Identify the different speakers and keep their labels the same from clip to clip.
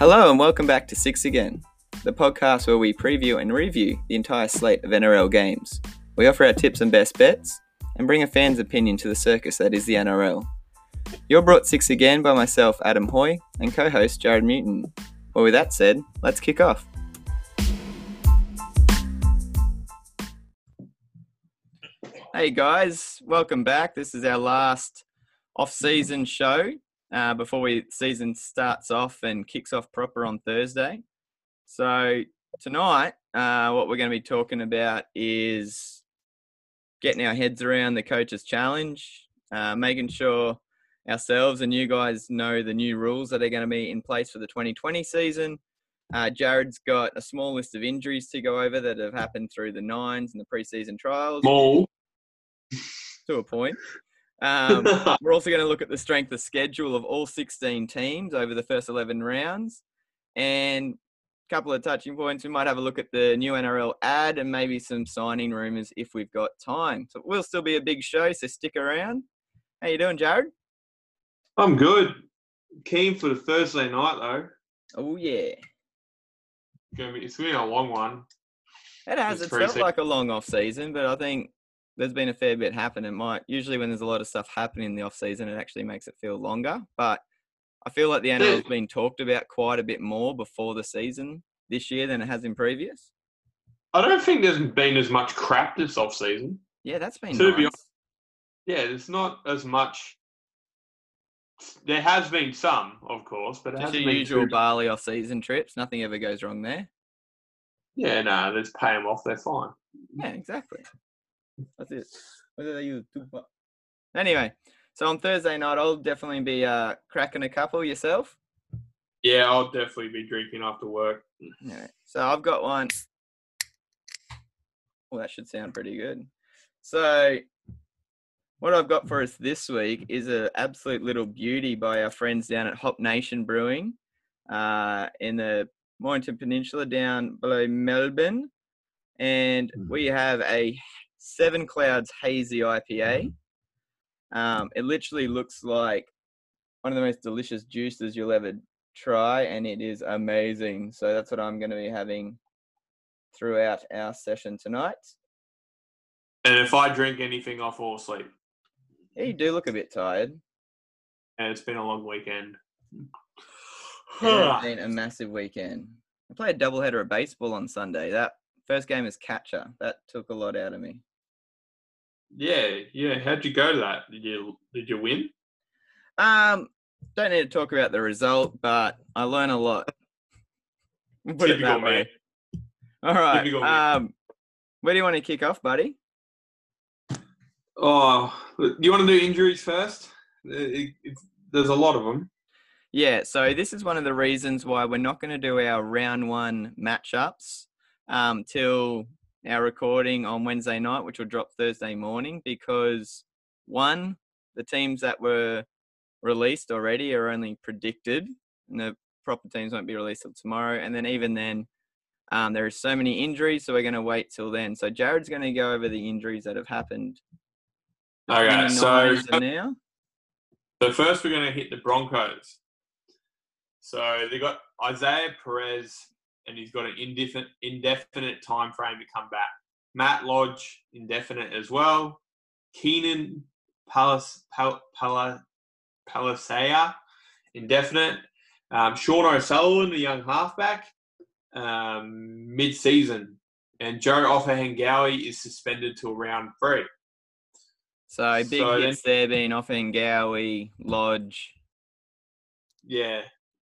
Speaker 1: Hello and welcome back to Six Again, the podcast where we preview and review the entire slate of NRL games. We offer our tips and best bets and bring a fan's opinion to the circus that is the NRL. You're brought Six Again by myself, Adam Hoy, and co host Jarrod Mewton. Well, with that said, let's kick off. Hey guys, welcome back. This is our last off-season show uh, before we season starts off and kicks off proper on Thursday. So tonight, uh, what we're going to be talking about is getting our heads around the coaches' challenge, uh, making sure ourselves and you guys know the new rules that are going to be in place for the 2020 season. Uh, Jarrod's got a small list of injuries to go over that have happened through the nines and the preseason trials.
Speaker 2: Small.
Speaker 1: To a point. Um, we're also going to look at the strength of schedule of all 16 teams over the first 11 rounds. And a couple of touching points. We might have a look at the new NRL ad and maybe some signing rumours if we've got time. So it will still be a big show, so stick around. How you doing, Jarrod?
Speaker 2: I'm good. Keen for the Thursday night though.
Speaker 1: Oh yeah,
Speaker 2: It's gonna be, it's gonna be a long one.
Speaker 1: it has.
Speaker 2: It's
Speaker 1: It's felt like a long off season, but I think there's been a fair bit happen. It might usually when there's a lot of stuff happening in the off season, it actually makes it feel longer. But I feel like the NRL's been talked about quite a bit more before the season this year than it has in previous.
Speaker 2: I don't think there's been as much crap this off season.
Speaker 1: Yeah, that's been
Speaker 2: To be
Speaker 1: nice.
Speaker 2: Yeah, there's not as much. There has been some, of course, but it
Speaker 1: Just
Speaker 2: hasn't
Speaker 1: your
Speaker 2: been
Speaker 1: usual
Speaker 2: too-
Speaker 1: Bali off season trips. Nothing ever goes wrong there.
Speaker 2: Yeah, no, let's pay them off. They're fine.
Speaker 1: Yeah, exactly. That's it. Whether they use two bu- Anyway, so on Thursday night, I'll definitely be uh, cracking a couple yourself.
Speaker 2: Yeah, I'll definitely be drinking after work.
Speaker 1: Yeah. So I've got one. Well, that should sound pretty good. So, what I've got for us this week is an absolute little beauty by our friends down at Hop Nation Brewing uh, in the Mornington Peninsula down below Melbourne. And we have a Seven Clouds Hazy IPA. Um, it literally looks like one of the most delicious juices you'll ever try, and it is amazing. So that's what I'm going to be having throughout our session tonight.
Speaker 2: And if I drink anything, I fall asleep.
Speaker 1: Yeah, you do look a bit tired.
Speaker 2: And it's been a long weekend.
Speaker 1: It's been a massive weekend. I played a doubleheader of baseball on Sunday. That first game is catcher. That took a lot out of me.
Speaker 2: Yeah, yeah. How'd you go to that? Did you did you win?
Speaker 1: Um, don't need to talk about the result, but I learn a lot. Put it that way.
Speaker 2: me.
Speaker 1: All right.
Speaker 2: Typical me.
Speaker 1: Um, where do you want to kick off, buddy?
Speaker 2: Oh, do you want to do injuries first? It- it's- there's a lot of them.
Speaker 1: Yeah, so this is one of the reasons why we're not going to do our round one matchups um, till our recording on Wednesday night, which will drop Thursday morning, because one, the teams that were released already are only predicted, and the proper teams won't be released till tomorrow. And then even then, um, there are so many injuries, so we're going to wait till then. So Jarrod's going to go over the injuries that have happened.
Speaker 2: Okay, so
Speaker 1: now.
Speaker 2: so first we're going to hit the Broncos. So they got Izaia Perese, and he's got an indefinite indefinite time frame to come back. Matt Lodge indefinite as well. Keenan Palas Pal, Palasia indefinite. Um, Sean O'Sullivan, the young halfback, um, mid-season, and Joe Ofahengaue is suspended till round three.
Speaker 1: So big
Speaker 2: So then-
Speaker 1: hits there being Ofahengaue, Lodge.
Speaker 2: Yeah,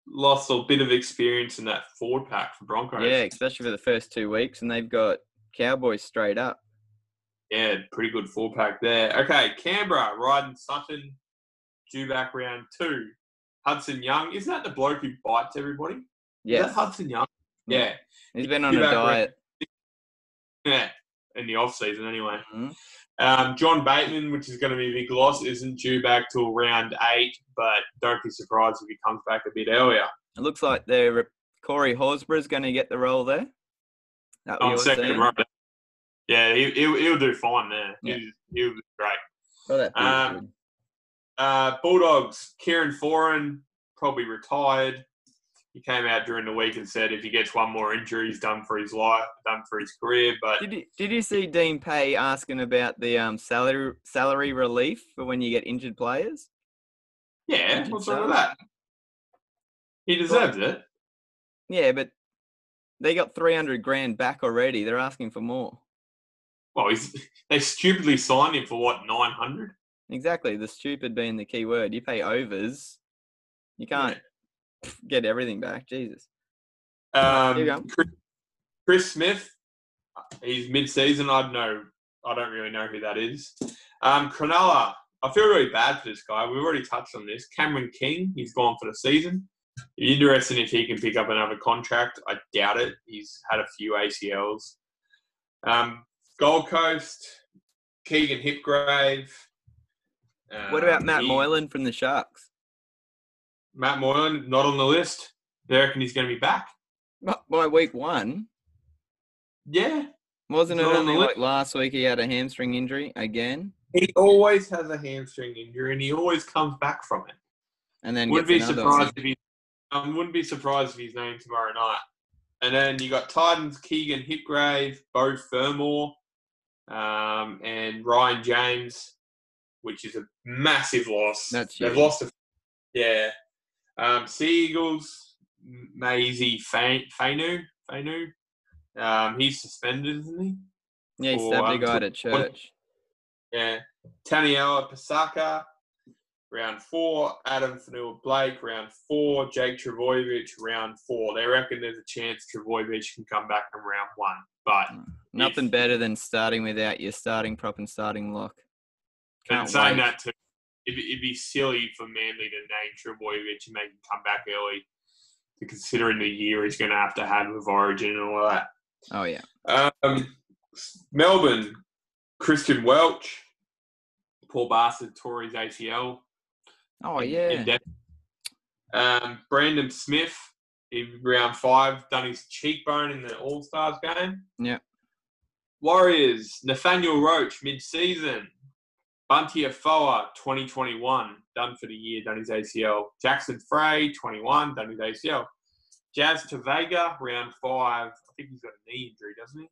Speaker 2: lost a bit of experience in that forward pack for Broncos.
Speaker 1: Yeah, especially for the first two weeks, and they've got Cowboys straight up.
Speaker 2: Yeah, pretty good four pack there. Okay, Canberra, Ryan Sutton, due back round two. Hudson Young, isn't that the bloke who bites everybody? Yeah. Is
Speaker 1: Yes,
Speaker 2: that Hudson Young?
Speaker 1: Yeah. He's been on a
Speaker 2: back round-
Speaker 1: diet.
Speaker 2: yeah, in the off season anyway.
Speaker 1: Mhm.
Speaker 2: Um, John Bateman, which is going to be a big loss, isn't due back till round eight, but don't be surprised if he comes back a bit earlier.
Speaker 1: It looks like the Corey Horsburgh is going to get the role there. That
Speaker 2: On second row. Yeah, he, he'll, he'll do fine there.
Speaker 1: Yeah.
Speaker 2: He'll, he'll do great.
Speaker 1: Oh,
Speaker 2: Um. Uh, Bulldogs, Kieran Foran, probably retired. He came out during the week and said if he gets one more injury, he's done for his life, done for his career. But
Speaker 1: Did you, did you see Dean Pay asking about the um, salary salary relief for when you get injured players?
Speaker 2: yeah,
Speaker 1: Injured
Speaker 2: what's wrong with that? He deserves it.
Speaker 1: Yeah, but they got 300 grand back already. They're asking for more.
Speaker 2: Well, he's, they stupidly signed him for what nine hundred.
Speaker 1: Exactly. The stupid being the key word. You pay overs, you can't get everything back. Jesus.
Speaker 2: Um,
Speaker 1: Here you go.
Speaker 2: Chris, Smith, he's mid-season. I don't know. I don't really know who that is. Um, Cronulla, I feel really bad for this guy. We've already touched on this. Cameron King, he's gone for the season. Interesting if he can pick up another contract. I doubt it. He's had a few ACLs. Um, Gold Coast, Keegan Hipgrave.
Speaker 1: What about
Speaker 2: Um,
Speaker 1: Matt
Speaker 2: he-
Speaker 1: Moylan from the Sharks?
Speaker 2: Matt Moylan, not on the list. They reckon he's going to be back.
Speaker 1: By week one,
Speaker 2: Yeah,
Speaker 1: wasn't it
Speaker 2: Not on the
Speaker 1: only like last week he had a hamstring injury again,
Speaker 2: He always has a hamstring injury, and he always comes back from it.
Speaker 1: and then
Speaker 2: Wouldn't be
Speaker 1: one.
Speaker 2: surprised if he. Um, wouldn't be surprised if he's named tomorrow night. And then you got Titans, Keegan Hipgrave, Beau Fermor, um, and Ryan James, which is a massive loss.
Speaker 1: That's
Speaker 2: They've lost. A, yeah. Um, Sea Eagles, Maisie Fainu, Fainu. Um, he's suspended, isn't he?
Speaker 1: Yeah, he stabbed a guy at church.
Speaker 2: Yeah. Taniela Paseka, round four. Addin Fonua Blake, round four. Jake Trbojevic, round four. They reckon there's a chance Trbojevic can come back from round one. But
Speaker 1: Nothing
Speaker 2: if-
Speaker 1: better than starting without your starting prop and starting lock.
Speaker 2: and
Speaker 1: Can't
Speaker 2: saying
Speaker 1: wait.
Speaker 2: that too, it'd, be- it'd be silly for Manly to name Trbojevic and make him come back early, considering the year he's going to have to have with Origin and all that.
Speaker 1: Oh yeah.
Speaker 2: Um, Melbourne, Christian Welch, Paul Bastard tore his ACL.
Speaker 1: Oh yeah.
Speaker 2: Um, Brandon Smith in round five done his cheekbone in the All Stars game.
Speaker 1: Yeah.
Speaker 2: Warriors, Nathaniel Roache mid season. Bunty Afoa, 2021, done for the year, done his ACL. Jackson Frei, 21, done his ACL. Jazz Tevaga, round five. I think he's got a knee injury, doesn't he?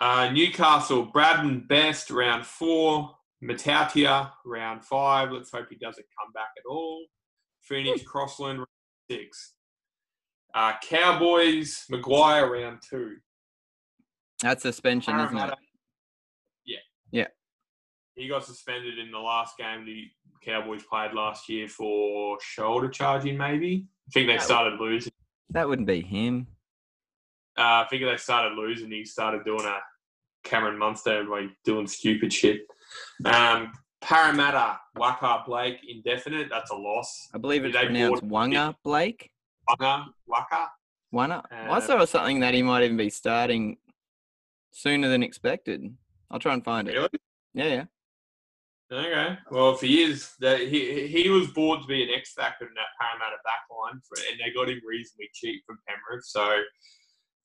Speaker 2: Uh, Newcastle, Bradman Best, round four. Matautia, round five. Let's hope he doesn't come back at all. Phoenix Crossland, round six. Uh, Cowboys, McGuire, round two.
Speaker 1: That's suspension, isn't it?
Speaker 2: Yeah. He got suspended in the last game the Cowboys played last year for shoulder charging, maybe. I think they
Speaker 1: Oh.
Speaker 2: started losing.
Speaker 1: That wouldn't be him.
Speaker 2: Uh, I think they started losing. He started doing a Cameron Munster, like doing stupid shit. Um, Parramatta, Waka Blake, indefinite. That's a loss.
Speaker 1: I believe it's
Speaker 2: They
Speaker 1: pronounced Wanga Blake.
Speaker 2: Waka, Waka.
Speaker 1: Wanga. I
Speaker 2: Uh,
Speaker 1: saw something that he might even be starting sooner than expected. I'll try and find it.
Speaker 2: Really?
Speaker 1: Yeah, yeah.
Speaker 2: Okay. Well, if he is, that he he was bought to be an X factor in that Parramatta backline, for, and they got him reasonably cheap from Penrith. So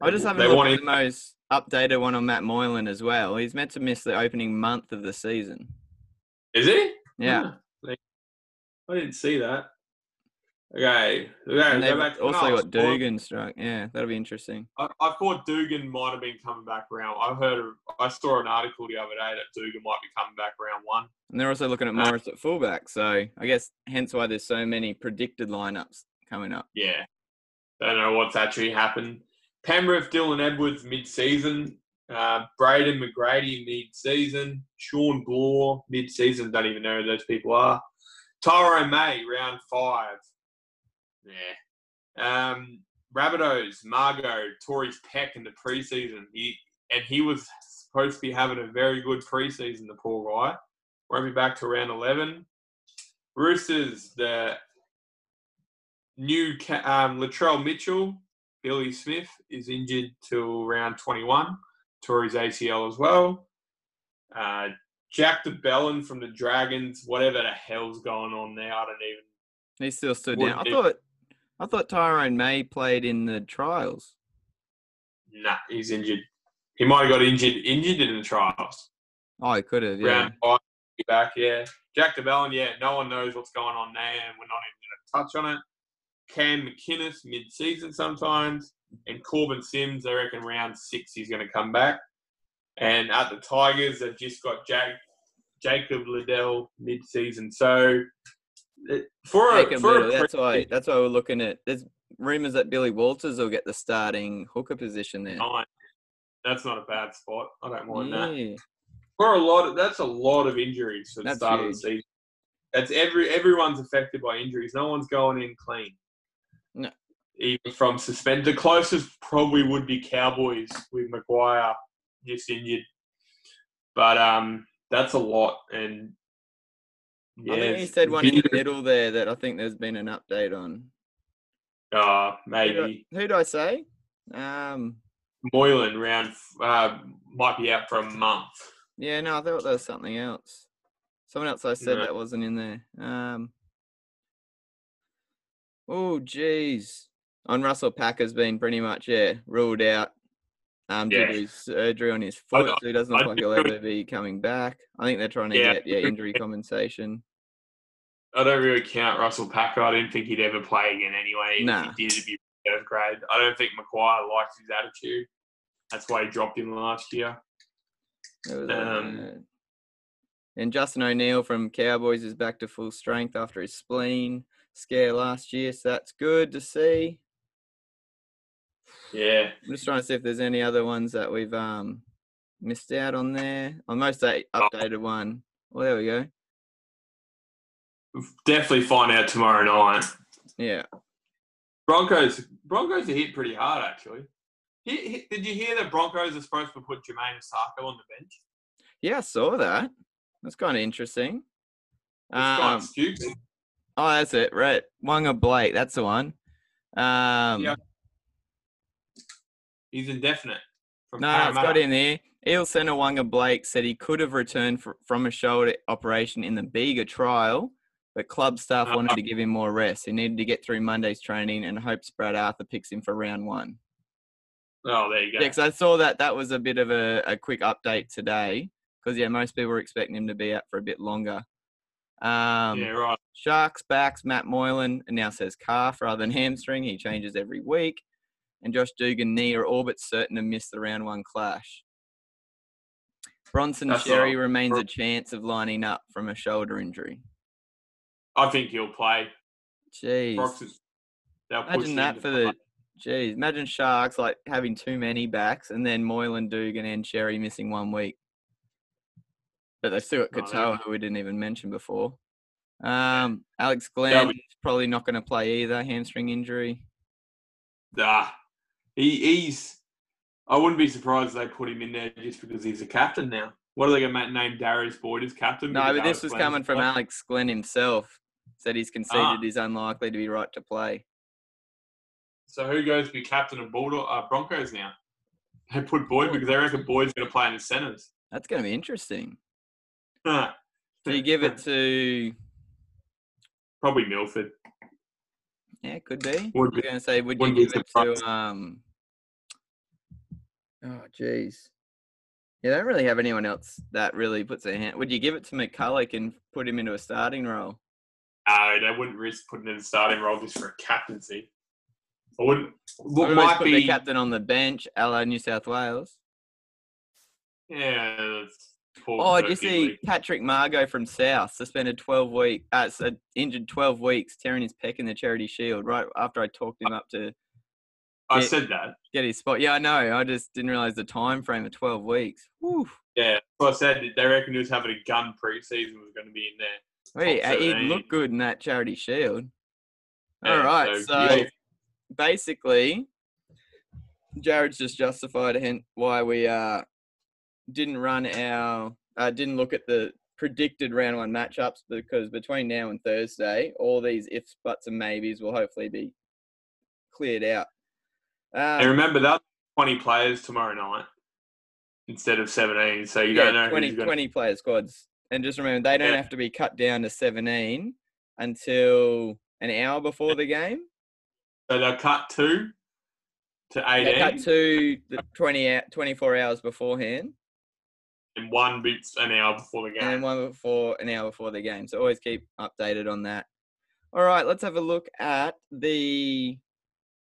Speaker 1: I just haven't looked at the most updated one on Matt Moylan as well. He's meant to miss the opening month of the season.
Speaker 2: Is he?
Speaker 1: Yeah.
Speaker 2: I didn't see that. Okay. Okay.
Speaker 1: And they've
Speaker 2: back
Speaker 1: also
Speaker 2: Cronulla.
Speaker 1: got Dugan struck. Yeah, that'll be interesting.
Speaker 2: I, I thought Dugan might have been coming back around. I heard, I saw an article the other day that Dugan might be coming back round one.
Speaker 1: And they're also looking at
Speaker 2: Uh,
Speaker 1: Morris at fullback. So I guess hence why there's so many predicted lineups coming up.
Speaker 2: Yeah. Don't know what's actually happened. Penrith, Dylan Edwards mid-season. Uh, Braden McGrady mid-season. Sean Bloor mid-season. Don't even know who those people are. Tyrone May round five. Yeah. Um, Rabbitohs, Mago, Tory's Peck in the preseason. He and he was supposed to be having a very good preseason. The poor guy. Won't be back to round eleven. Roosters, the new um, Latrell Mitchell, Billy Smith is injured till round 21. Tore his ACL as well. Uh, Jack de Belin from the Dragons, whatever the hell's going on there, I don't even.
Speaker 1: He still stood down. I thought I thought Tyrone May played in the trials.
Speaker 2: Nah, he's injured. He might have got injured injured in the trials.
Speaker 1: Oh, he could have. Yeah.
Speaker 2: Round five, back, yeah. Jack de Belin, yeah, no one knows what's going on there, and we're not even going to touch on it. Cam McInnes mid-season sometimes, and Korbin Sims. I reckon round six he's going to come back. And at the Tigers, they've just got Jack, Jacob Liddle mid-season. So it- for a, for a
Speaker 1: that's why. That's why we're looking at. There's rumors that Billy Walters will get the starting hooker position there.
Speaker 2: nine, that's not a bad spot. I don't mind that. For a lot, of, that's a lot of injuries for the
Speaker 1: That's
Speaker 2: start of the season. That's every everyone's affected by injuries. No one's going in clean.
Speaker 1: No.
Speaker 2: Even from suspended, the closest probably would be Cowboys with McGuire just injured. But um, that's a lot, and yeah,
Speaker 1: I think he said one in the middle there that I think there's been an update on.
Speaker 2: Uh,
Speaker 1: did I,
Speaker 2: maybe
Speaker 1: who did I say? Um,
Speaker 2: Moylan round uh, might be out for a month.
Speaker 1: yeah, no, I thought there was something else. Someone else I said
Speaker 2: No.
Speaker 1: that wasn't in there. Um, oh, jeez. On Russell Packer's been pretty much yeah ruled out. Um, due to his surgery on his
Speaker 2: I-
Speaker 1: foot, so he doesn't look
Speaker 2: I
Speaker 1: like he'll ever be coming back. I think they're trying to
Speaker 2: Yeah.
Speaker 1: get yeah injury compensation.
Speaker 2: I don't really count Russell Packer. I didn't think he'd ever play again anyway.
Speaker 1: Nah.
Speaker 2: He did, it'd be third grade. I don't think Maguire likes his attitude. That's why he dropped him last year. Um,
Speaker 1: uh, and Justin O'Neill from Cowboys is back to full strength after his spleen scare last year, so that's good to see.
Speaker 2: Yeah.
Speaker 1: I'm just trying to see if there's any other ones that we've um missed out on there. On most updated one. Well, there we go.
Speaker 2: Definitely find out tomorrow night.
Speaker 1: Yeah.
Speaker 2: Broncos Broncos are hit pretty hard, actually. Did you hear that Broncos are supposed to put Jamayne Isaako on the bench?
Speaker 1: Yeah, I saw that. That's kind of interesting.
Speaker 2: Kind
Speaker 1: Um,
Speaker 2: of stupid.
Speaker 1: oh, that's it. Right. Wanga Blake. That's the one. Um,
Speaker 2: Yeah. He's indefinite. From
Speaker 1: No, no, it's got in there. Eel Centre Wanga Blake said he could have returned fr- from a shoulder operation in the Bega trial, but club staff
Speaker 2: Uh-huh.
Speaker 1: wanted to give him more rest. He needed to get through Monday's training and hopes Brad Arthur picks him for round one.
Speaker 2: Oh, there you go.
Speaker 1: Yeah, because I saw that that was a bit of a, a quick update today. Because yeah, most people were expecting him to be out for a bit longer. Um,
Speaker 2: yeah, right.
Speaker 1: Sharks backs Matt Moylan and now says calf rather than hamstring. He changes every week. And Josh Dugan knee are all but certain to miss the round one clash. Bronson
Speaker 2: That's
Speaker 1: Xerri
Speaker 2: not-
Speaker 1: remains a chance of lining up from a shoulder injury.
Speaker 2: I think he'll play.
Speaker 1: Jeez.
Speaker 2: They'll
Speaker 1: Imagine that for
Speaker 2: play.
Speaker 1: the jeez. Imagine Sharks like having too many backs and then Moylan, Dugan, and Xerri missing one week. But they still got
Speaker 2: Oh.
Speaker 1: Katoa, who we didn't even mention before. Um, Alex Glenn probably not going to play either, hamstring injury.
Speaker 2: Ah, he, he's. I wouldn't be surprised if they put him in there just because he's a captain now. What are they going to name Darius Boyd as captain?
Speaker 1: No, but this was coming from? Alex Glenn himself. Said he's conceded
Speaker 2: Ah.
Speaker 1: he's unlikely to be right to play.
Speaker 2: So who goes to be captain of Bulldog, uh, Broncos now? They put Boyd because they reckon Boyd's going to play in the centres.
Speaker 1: That's going to be interesting. Do you give it to?
Speaker 2: Probably Milford.
Speaker 1: Yeah, could be.
Speaker 2: Would be-
Speaker 1: going to say, would you
Speaker 2: wouldn't be
Speaker 1: give it
Speaker 2: surprised.
Speaker 1: to? Um. Oh, jeez. Yeah, they don't really have anyone else that really puts their hand. Would you give it to McCullough and put him into a starting role?
Speaker 2: No, they wouldn't risk putting in a starting role just for a captaincy. I wouldn't. What
Speaker 1: Otherwise,
Speaker 2: might
Speaker 1: put
Speaker 2: be?
Speaker 1: the captain on the bench, a la New South Wales.
Speaker 2: yeah.
Speaker 1: Oh, did you see. Patrick Mago from South suspended 12 weeks, uh, injured 12 weeks, tearing his pec in the Charity Shield right after I talked him up to
Speaker 2: I said that.
Speaker 1: get his spot. Yeah, I know. I just didn't realize the time frame of 12 weeks. Whew.
Speaker 2: Yeah. So I said they reckon he was having a gun pre-season was going to be in there.
Speaker 1: Wait,
Speaker 2: Top
Speaker 1: uh, he'd
Speaker 2: 17.
Speaker 1: look good in that Charity Shield. All
Speaker 2: Yeah,
Speaker 1: right,
Speaker 2: so,
Speaker 1: so
Speaker 2: yeah.
Speaker 1: basically, Jarrod's just justified hen- why we uh didn't run our uh, didn't look at the predicted round one matchups because between now and Thursday, all these ifs, buts, and maybes will hopefully be cleared out.
Speaker 2: And
Speaker 1: Um,
Speaker 2: remember that 20 players tomorrow night instead of 17. So you
Speaker 1: yeah,
Speaker 2: don't know
Speaker 1: 20,
Speaker 2: who's going
Speaker 1: 20 player squads, and just remember they don't have to be cut down to seventeen until an hour before the game.
Speaker 2: So they'll cut two to 18
Speaker 1: They cut the 20, 24 hours beforehand.
Speaker 2: and one beats an hour before the game.
Speaker 1: and one before an hour before the game. So always keep updated on that. All right, let's have a look at the.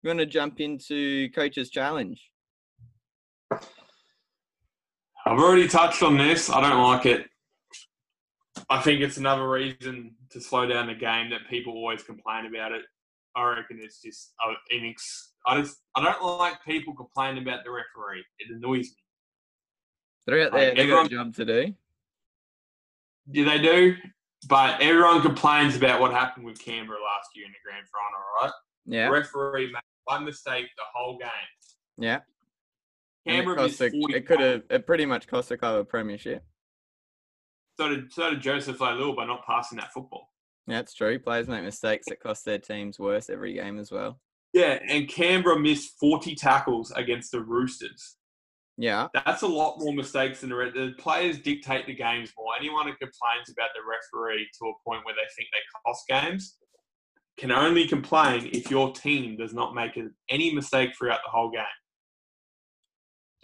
Speaker 1: You want to jump into coach's challenge?
Speaker 2: I've already touched on this. I don't like it. I think it's another reason to slow down the game that people always complain about it. I reckon it's just uh, inex- I just I don't like people complaining about the referee. It annoys me.
Speaker 1: They're out there.
Speaker 2: Like,
Speaker 1: They got a job to do.
Speaker 2: Yeah, they do. But everyone complains about what happened with Canberra last year in the grand final, right?
Speaker 1: Yeah,
Speaker 2: Referee made one mistake the whole game.
Speaker 1: yeah.
Speaker 2: Canberra
Speaker 1: it,
Speaker 2: missed
Speaker 1: a, it could have. It pretty much cost a club a premiership.
Speaker 2: So did, so did Joseph Leilua by not passing that football.
Speaker 1: Yeah, it's true. Players make mistakes that cost their teams worse every game as well.
Speaker 2: Yeah, and Canberra missed 40 tackles against the Roosters.
Speaker 1: Yeah,
Speaker 2: That's a lot more mistakes than the, re- the players dictate the games more. Anyone who complains about the referee to a point where they think they cost games can only complain if your team does not make any mistake throughout the whole game.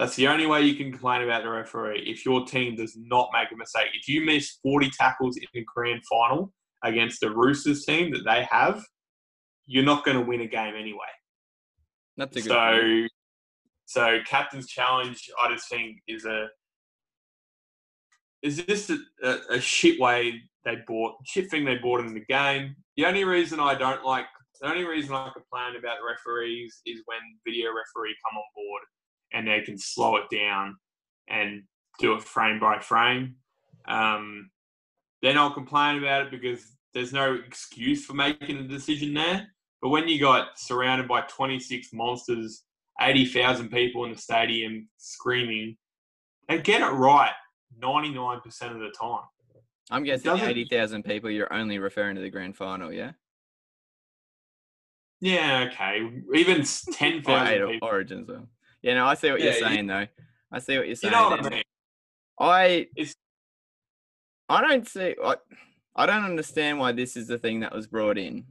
Speaker 2: That's the only way you can complain about the referee if your team does not make a mistake. If you miss 40 tackles in the grand final against the Roosters team that they have, you're not going to win a game anyway.
Speaker 1: that's a good. point.
Speaker 2: So, so captain's challenge, I just think is a is this a, a, a shit way they bought shit thing they bought in the game. The only reason I don't like the only reason I complain about the referees is when video referee come on board and they can slow it down and do it frame by frame. Um, then I'll complain about it because there's no excuse for making a decision there. But when you got surrounded by 26 monsters, 80,000 people in the stadium screaming, they get it right 99% of the time.
Speaker 1: I'm guessing
Speaker 2: doesn't-
Speaker 1: eighty thousand people. You're only referring to the grand final, yeah?
Speaker 2: Yeah, okay. Even s-
Speaker 1: Or
Speaker 2: 10,000
Speaker 1: eight
Speaker 2: people.
Speaker 1: origins. Though. Yeah, no, I see what
Speaker 2: Yeah,
Speaker 1: you're
Speaker 2: you-
Speaker 1: saying though. I see what you're saying.
Speaker 2: You know what I mean?
Speaker 1: I
Speaker 2: It's-
Speaker 1: I don't see. I, I don't understand why this is the thing that was brought in.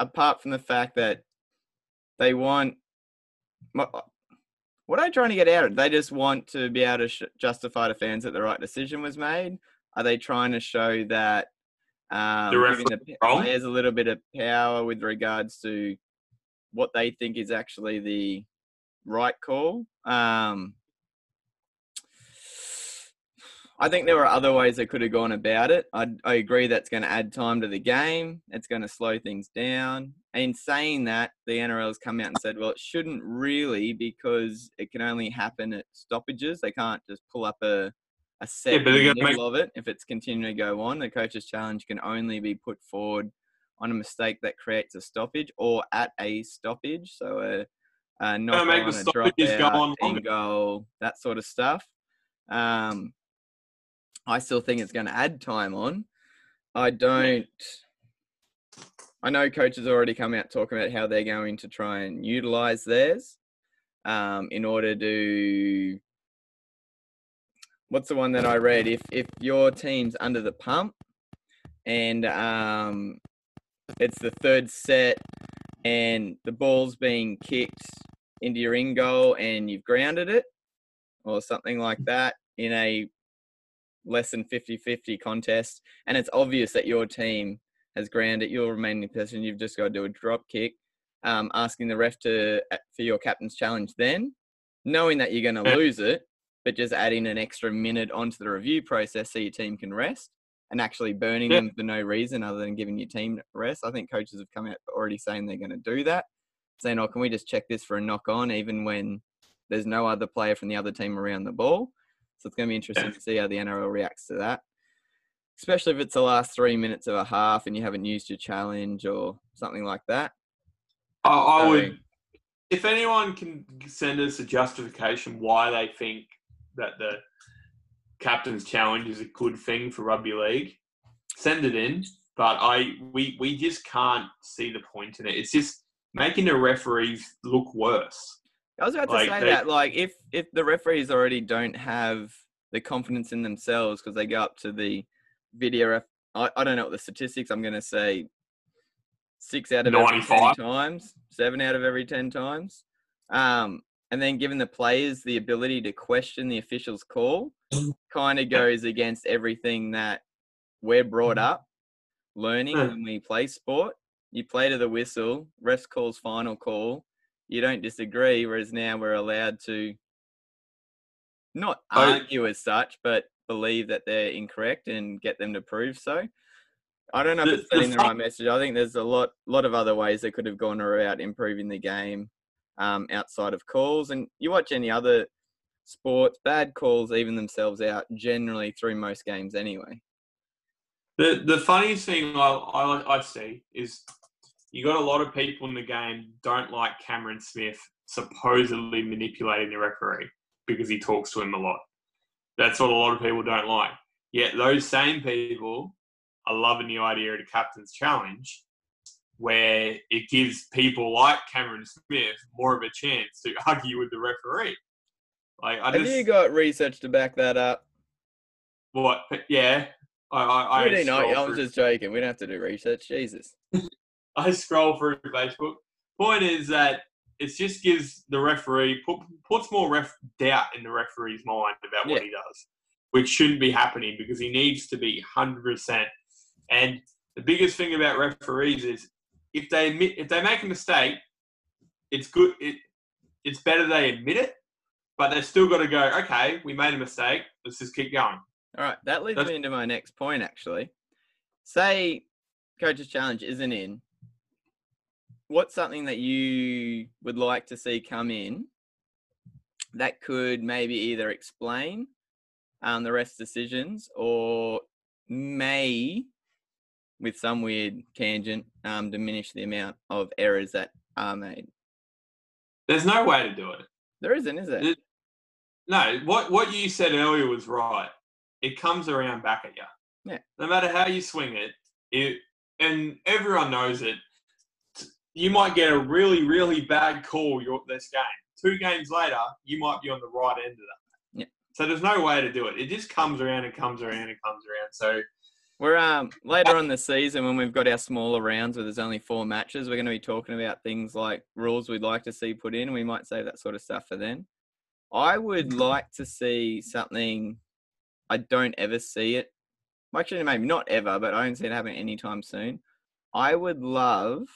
Speaker 1: Apart from the fact that they want, what what are they trying to get out of? They just want to be able to sh- justify to fans that the right decision was made. Are they trying to show that um,
Speaker 2: The
Speaker 1: giving the players a little bit of power with regards to what they think is actually the right call? Um, I think there were other ways they could have gone about it. I, I agree that's going to add time to the game. It's going to slow things down. In saying that, the NRL has come out and said, well, it shouldn't really because it can only happen at stoppages. They can't just pull up a, a set
Speaker 2: they're
Speaker 1: in the middle of it. If it's continuing to go on, the coach's challenge can only be put forward on a mistake that creates a stoppage or at a stoppage. So a, a knock
Speaker 2: make
Speaker 1: on,
Speaker 2: the
Speaker 1: a
Speaker 2: stoppages go
Speaker 1: dropout,
Speaker 2: on
Speaker 1: in goal, that sort of stuff. Um, I still think it's going to add time on. I don't. I know coaches already come out talking about how they're going to try and utilize theirs um, in order to. What's the one that I read? If if your team's under the pump and um, it's the third set and the ball's being kicked into your in goal and you've grounded it or something like that in a less than 50-50 contest. And it's obvious that your team has grounded your remaining person, you've just got to do a drop kick. Um, asking the ref to uh, for your captain's challenge then knowing that you're going to lose it but just adding an extra minute onto the review process so your team can rest and actually burning
Speaker 2: Yeah.
Speaker 1: them for no reason other than giving your team rest i think coaches have come out already saying they're going to do that saying oh can we just check this for a knock on even when there's no other player from the other team around the ball so it's going to be interesting to see how the NRL reacts to that, especially if it's the last three minutes of a half and you haven't used your challenge or something like that.
Speaker 2: I, I
Speaker 1: So-
Speaker 2: would, if anyone can send us a justification why they think that the captain's challenge is a good thing for rugby league, send it in. But I, we, we just can't see the point in it. It's just making the referees look worse.
Speaker 1: I was about to say
Speaker 2: they-
Speaker 1: that, like, if if the referees already don't have the confidence in themselves because they go up to the video ref, I, I don't know what the statistics. I'm going to say six out of every
Speaker 2: 95.
Speaker 1: ten times, seven out of every ten times. Um, and then giving the players the ability to question the official's call, kind of goes against everything that we're brought mm-hmm. up. learning when we play sport. You play to the whistle, refs calls final call. You don't disagree, whereas now we're allowed to not oh,
Speaker 2: I-
Speaker 1: argue as such, but believe that they're incorrect and get them to prove so. I don't know if it's
Speaker 2: the
Speaker 1: sending the
Speaker 2: fun-
Speaker 1: right message. I think there's a lot, lot of other ways they could have gone about improving the game um, outside of calls. And you watch any other sports, bad calls even themselves out generally through most games anyway.
Speaker 2: The the funniest thing I, I I see is you got a lot of people in the game don't like Cameron Smith supposedly manipulating the referee because he talks to him a lot. That's what a lot of people don't like. Yet those same people are loving the idea of a captain's challenge, where it gives people like Cameron Smith more of a chance to argue with the referee. Like I
Speaker 1: Have you got research to back that up?
Speaker 2: what? Yeah, I I, I
Speaker 1: not. I was just joking. We don't have to do research. Jesus.
Speaker 2: I scroll through Facebook. Point is that it just gives the referee put, puts more ref doubt in the referee's mind about what
Speaker 1: Yeah.
Speaker 2: he does, which shouldn't be happening because he needs to be hundred percent. And the biggest thing about referees is if they admit if they make a mistake, it's good. It it's better they admit it, but they've still got to go. Okay, we made a mistake. Let's just keep going.
Speaker 1: All right, that leads
Speaker 2: That's-
Speaker 1: me into my next point. Actually, say coach's challenge isn't in. What's something that you would like to see come in that could maybe either explain um, the rest decisions or may, with some weird tangent, um, diminish the amount of errors that are made?
Speaker 2: There's no way to do it.
Speaker 1: There isn't, is there?
Speaker 2: It- No, what what you said earlier was right. It comes around back at you.
Speaker 1: Yeah.
Speaker 2: No matter how you swing it, it and everyone knows it. You might get a really really bad call your this game. Two games later, you might be on the right end of that.
Speaker 1: Yeah.
Speaker 2: So there's no way to do it. It just comes around and comes around and comes around. So
Speaker 1: We're um later on the season when we've got our smaller rounds where there's only four matches, we're going to be talking about things like rules we'd like to see put in. We might save that sort of stuff for then. I would like to see something. I don't ever see it. Actually, maybe not ever, but I don't see it happening anytime soon. I would love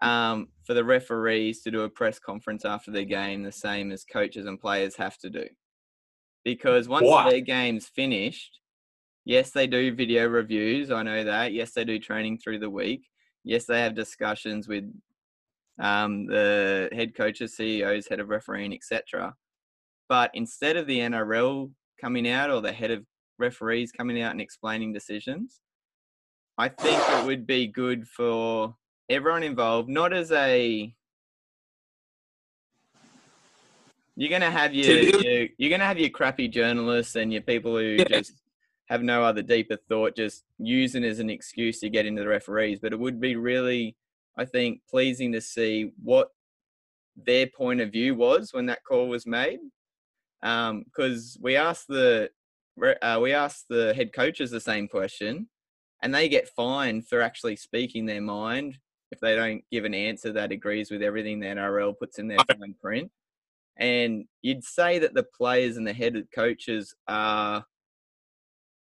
Speaker 1: um, for the referees to do a press conference after their game, the same as coaches and players have to do. Because once
Speaker 2: Why?
Speaker 1: their game's finished, yes, they do video reviews. I know that. Yes, they do training through the week. Yes, they have discussions with um, the head coaches, CEOs, head of refereeing, etc. But instead of the NRL coming out or the head of referees coming out and explaining decisions, I think it would be good for everyone involved, not as a you're gonna have your, your you're gonna have your crappy journalists and your people who
Speaker 2: Yeah.
Speaker 1: just have no other deeper thought, just using it as an excuse to get into the referees. But it would be really, I think, pleasing to see what their point of view was when that call was made. Because we asked the uh, we asked the head coaches the same question, and they get fined for actually speaking their mind if they don't give an answer that agrees with everything the NRL puts in their fine print. And you'd say that the players and the head coaches are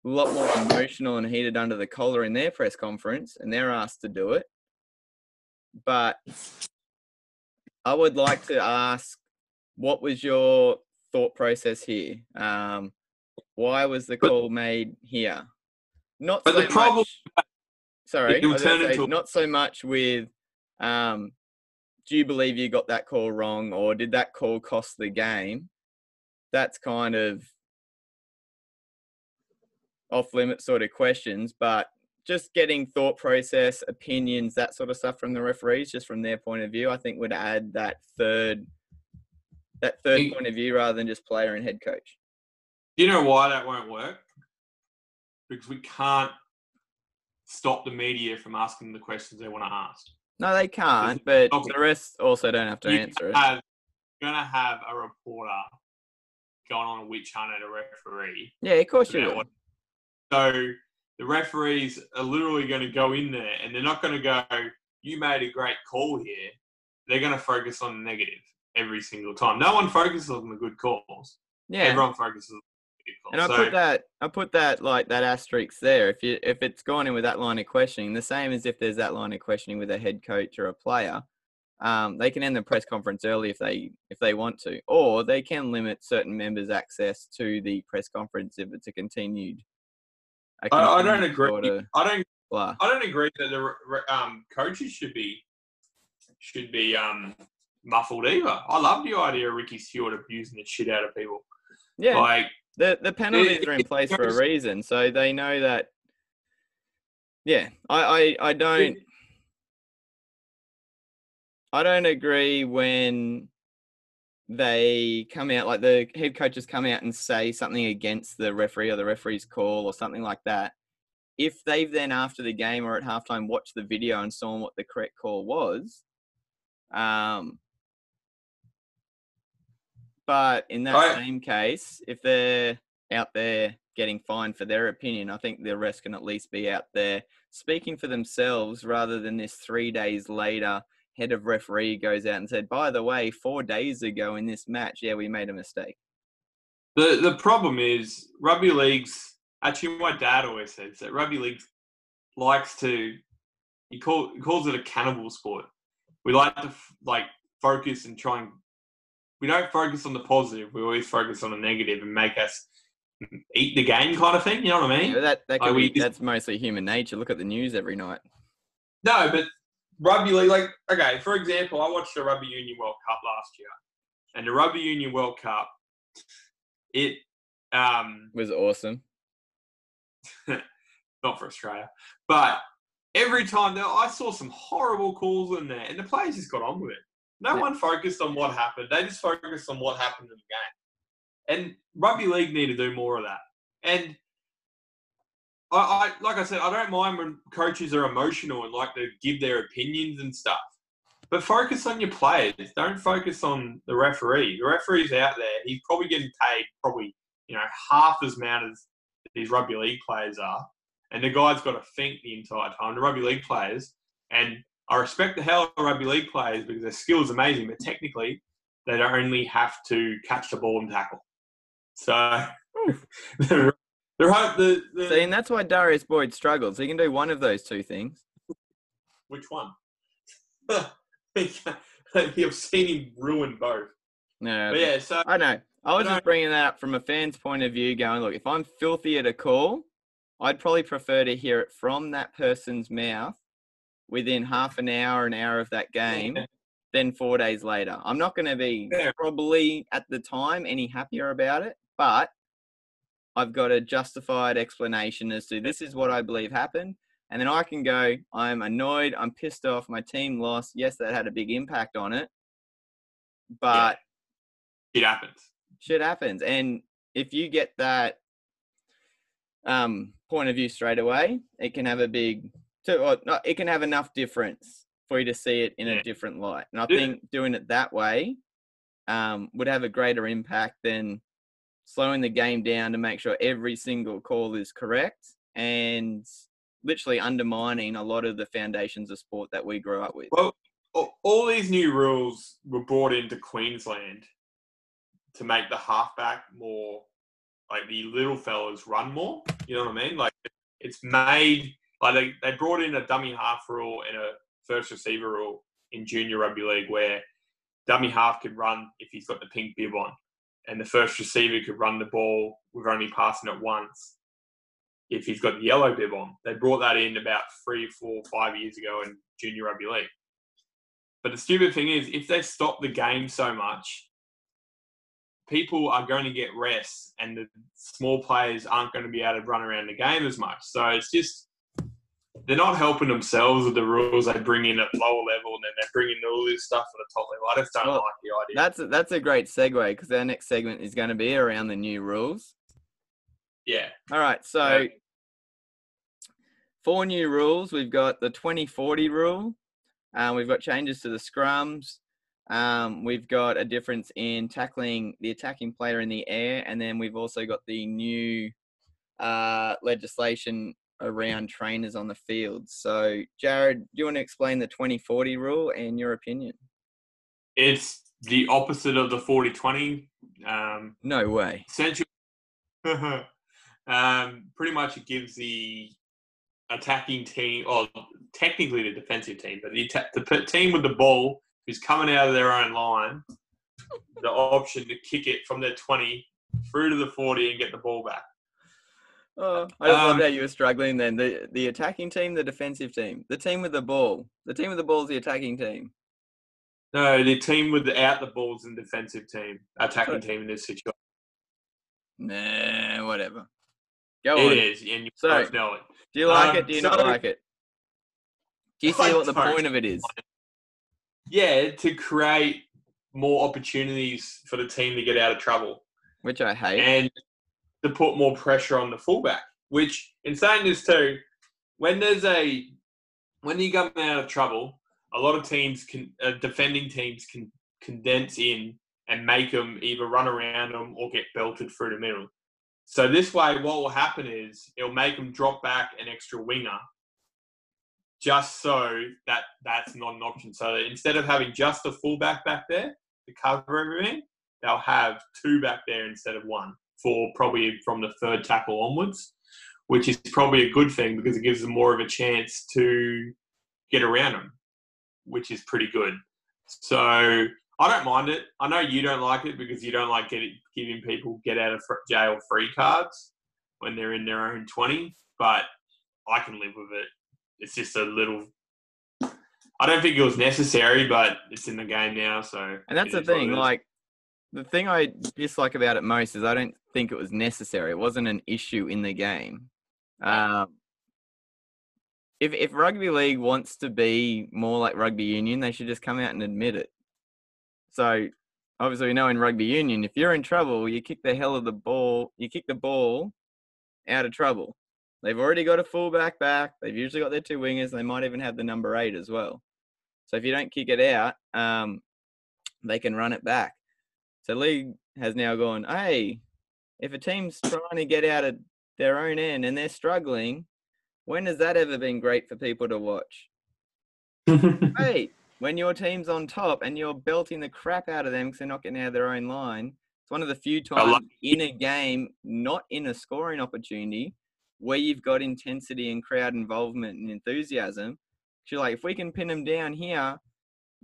Speaker 1: a lot more emotional and heated under the collar in their press conference, and they're asked to do it. But I would like to ask, what was your thought process here? Um, why was the call made here? Not
Speaker 2: But
Speaker 1: so
Speaker 2: the problem-
Speaker 1: much. Sorry,
Speaker 2: It will
Speaker 1: I was gonna
Speaker 2: turn
Speaker 1: say, not so much with. Um, do you believe you got that call wrong, or did that call cost the game? That's kind of off limit sort of questions, but just getting thought process, opinions, that sort of stuff from the referees, just from their point of view, I think would add that third that third
Speaker 2: You-
Speaker 1: point of view rather than just player and head coach.
Speaker 2: Do you know why that won't work? Because we can't stop the media from asking the questions they want to ask.
Speaker 1: No, they can't, but the rest also don't have to
Speaker 2: You
Speaker 1: answer it.
Speaker 2: have, you're going to have a reporter going on a witch hunt at a referee.
Speaker 1: Yeah, of course you
Speaker 2: what- So the referees are literally going to go in there and they're not going to go, you made a great call here. They're going to focus on the negative every single time. No one focuses on the good calls.
Speaker 1: Yeah,
Speaker 2: Everyone focuses on.
Speaker 1: And I
Speaker 2: so,
Speaker 1: put that I put that like that asterisk there. If you if it's gone in with that line of questioning, the same as if there's that line of questioning with a head coach or a player, um, they can end the press conference early if they if they want to, or they can limit certain members' access to the press conference if it's a continued. A
Speaker 2: I, I don't agree.
Speaker 1: of
Speaker 2: I don't.
Speaker 1: blah.
Speaker 2: I don't agree that the um, coaches should be should be um, muffled either. I love the idea of Ricky Stuart abusing the shit out of people.
Speaker 1: Yeah,
Speaker 2: Like,
Speaker 1: the the penalties
Speaker 2: it-
Speaker 1: are in place for a reason, so they know that. Yeah, I I, I don't. I don't agree when they come out like the head coaches come out and say something against the referee or the referee's call or something like that. If they've then after the game or at halftime watched the video and saw what the correct call was, um, but in that
Speaker 2: I-
Speaker 1: same case, if they're out there getting fined for their opinion, I think the rest can at least be out there speaking for themselves rather than this three days later head of referee goes out and said, by the way, four days ago in this match, yeah, we made a mistake.
Speaker 2: the the problem is rugby leagues. Actually, my dad always says that rugby league likes to. He call he calls it a cannibal sport. We like to f- like focus and try and. We don't focus on the positive. We always focus on the negative and make us eat the game kind of thing. You know what I mean?
Speaker 1: Yeah, that that
Speaker 2: Like, we
Speaker 1: be,
Speaker 2: just-
Speaker 1: that's mostly human nature. Look at the news every night.
Speaker 2: No, but rugby league, like, okay, for example, I watched the Rugby Union World Cup last year, and the Rugby Union World Cup, it, um,
Speaker 1: was awesome.
Speaker 2: not for Australia, but every time though, I saw some horrible calls in there, and the players just got on with it. No
Speaker 1: Yeah.
Speaker 2: one focused on what happened; they just focused on what happened in the game. And rugby league need to do more of that. And I, I like I said, I don't mind when coaches are emotional and like to give their opinions and stuff. But focus on your players. Don't focus on the referee. The referee's out there. He's probably getting paid probably, you know, half as amount as these rugby league players are. And the guy's got to think the entire time. The rugby league players, and I respect the hell of rugby league players because their skill is amazing, but technically they only have to catch the ball and tackle. So the, the, the,
Speaker 1: See, and that's why Darius Boyd struggles. He can do one of those two things.
Speaker 2: which one? You've seen him ruin both.
Speaker 1: No,
Speaker 2: But yeah, so
Speaker 1: I know. I was
Speaker 2: No.
Speaker 1: just bringing that up from a fan's point of view, going, look, if I'm filthy at a call, I'd probably prefer to hear it from that person's mouth within half an hour, an hour of that game,
Speaker 2: Yeah.
Speaker 1: than four days later. I'm not going to be
Speaker 2: Fair.
Speaker 1: probably at the time any happier about it, but I've got a justified explanation as to this is what I believe happened. And then I can go, I'm annoyed, I'm pissed off, my team lost. Yes, that had a big impact on it. But
Speaker 2: it happens.
Speaker 1: shit happens. And if you get that um, point of view straight away, it can have a big, to, or it can have enough difference for you to see it in
Speaker 2: Yeah.
Speaker 1: a different light. And I
Speaker 2: Yeah.
Speaker 1: think doing it that way um, would have a greater impact than slowing the game down to make sure every single call is correct and literally undermining a lot of the foundations of sport that we grew up with.
Speaker 2: Well, all- these new rules were brought into Queensland to make the halfback more, like the little fellas run more. You know what I mean? Like it's made like they, they brought in a dummy half rule and a first receiver rule in junior rugby league where dummy half could run if he's got the pink bib on, and the first receiver could run the ball with only passing it once if he's got the yellow bib on. They brought that in about three, four, five years ago in junior rugby league. But the stupid thing is, if they stop the game so much, people are going to get rest, and the small players aren't going to be able to run around the game as much. So it's just they're not helping themselves with the rules they bring in at lower level, and then they're bringing all this stuff at the top level. I just don't
Speaker 1: Well,
Speaker 2: like the idea.
Speaker 1: That's a, that's a great segue because our next segment is going to be around the new rules.
Speaker 2: yeah,
Speaker 1: All right, so
Speaker 2: Yeah.
Speaker 1: four new rules. We've got the 2040 rule. Uh, we've got changes to the scrums. Um, we've got a difference in tackling the attacking player in the air, and then we've also got the new uh, legislation around trainers on the field. So, Jared, do you want to explain the 2040 rule and your opinion?
Speaker 2: it's the opposite of the 40-20. Um,
Speaker 1: No way.
Speaker 2: essentially, um, pretty much it gives the attacking team, or technically the defensive team, but the, the team with the ball who's coming out of their own line, the option to kick it from their 20 through to the 40 and get the ball back.
Speaker 1: Oh, I just um, love how you were struggling then. The the attacking team, the defensive team, the team with the ball. The team with the ball is the attacking team.
Speaker 2: No, the team without the balls and defensive team, attacking team in this situation.
Speaker 1: Nah, whatever. Go
Speaker 2: it
Speaker 1: on.
Speaker 2: It is, and you so, both know it.
Speaker 1: Do you like um, it? Do you so, not like it? Do you see I what the point of it is?
Speaker 2: Yeah, to create more opportunities for the team to get out of trouble.
Speaker 1: Which I hate.
Speaker 2: And to put more pressure on the fullback. Which, in saying this too, when there's a when you come out of trouble, a lot of teams can uh, defending teams can condense in and make them either run around them or get belted through the middle. So this way, what will happen is it'll make them drop back an extra winger, just so that that's not an option. So instead of having just a fullback back there to cover everything, they'll have two back there instead of one for probably from the third tackle onwards, which is probably a good thing because it gives them more of a chance to get around them, which is pretty good. So I don't mind it. I know you don't like it because you don't like getting, giving people get out of jail free cards when they're in their own 20, but I can live with it. It's just a little. I don't think it was necessary, but it's in the game now, so.
Speaker 1: And that's the thing, like the thing I dislike about it most is I don't think it was necessary. It wasn't an issue in the game. Um, if if rugby league wants to be more like rugby union, they should just come out and admit it. So obviously, we know in rugby union, if you're in trouble, you kick the hell of the ball. You kick the ball out of trouble. They've already got a fullback back. They've usually got their two wingers. They might even have the number eight as well. So if you don't kick it out, um, they can run it back. So league has now gone, hey, if a team's trying to get out of their own end and they're struggling, when has that ever been great for people to watch? hey, when your team's on top and you're belting the crap out of them because they're not getting out of their own line, it's one of the few times in a game, not in a scoring opportunity, where you've got intensity and crowd involvement and enthusiasm. You're like, if we can pin them down here,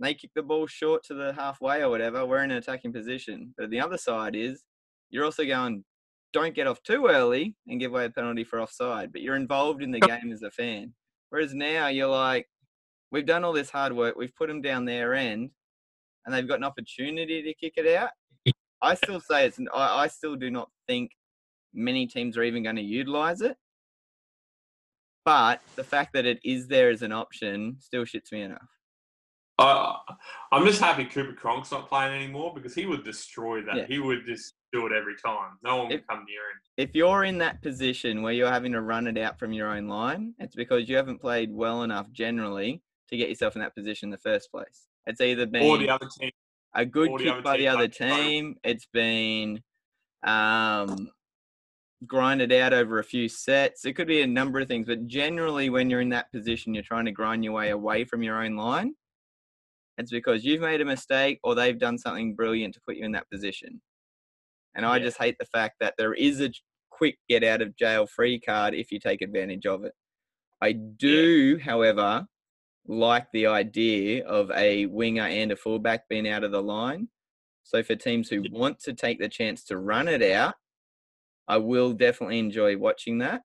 Speaker 1: they kick the ball short to the halfway or whatever, we're in an attacking position. But the other side is you're also going, don't get off too early and give away a penalty for offside, but you're involved in the game as a fan. Whereas now you're like, we've done all this hard work, we've put them down their end, and they've got an opportunity to kick it out. I still say it's, I, I still do not think many teams are even going to utilize it. But the fact that it is there as an option still shits me enough.
Speaker 2: Uh, I'm just happy Cooper Cronk's not playing anymore because he would destroy that. Yeah. He would just do it every time. No one would come near him.
Speaker 1: If you're in that position where you're having to run it out from your own line, it's because you haven't played well enough generally to get yourself in that position in the first place. It's either been
Speaker 2: or the other team,
Speaker 1: a good kick by the other team. It's been um, grinded out over a few sets. It could be a number of things, but generally, when you're in that position, you're trying to grind your way away from your own line it's because you've made a mistake or they've done something brilliant to put you in that position. And I just hate the fact that there is a quick get out of jail free card if you take advantage of it. I do, yeah. however, like the idea of a winger and a fullback being out of the line. So for teams who want to take the chance to run it out, I will definitely enjoy watching that.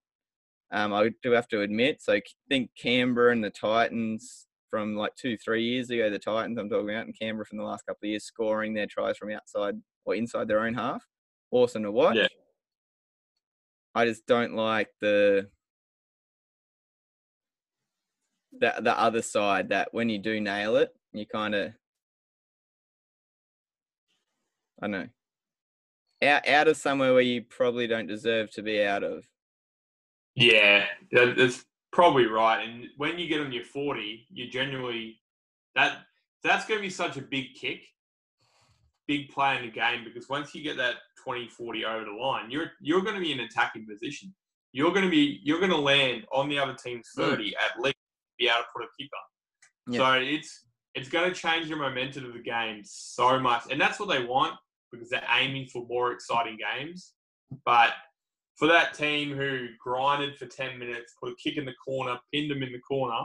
Speaker 1: Um, I do have to admit, so I think Canberra and the Titans from like two, three years ago, the Titans I'm talking about in Canberra from the last couple of years, scoring their tries from outside or inside their own half. Awesome to watch. Yeah. I just don't like the the the other side that when you do nail it, you kind of I know out out of somewhere where you probably don't deserve to be out of.
Speaker 2: Yeah, that's probably right. And when you get on your 40, you're generally that that's going to be such a big kick, big play in the game because once you get that 20, 40 over the line, you're you're going to be in attacking position. You're going to be you're going to land on the other team's 30 mm. at least be able to put a kicker. Yeah. So it's it's going to change the momentum of the game so much, and that's what they want because they're aiming for more exciting games. But for that team who grinded for 10 minutes, put a kick in the corner, pinned them in the corner,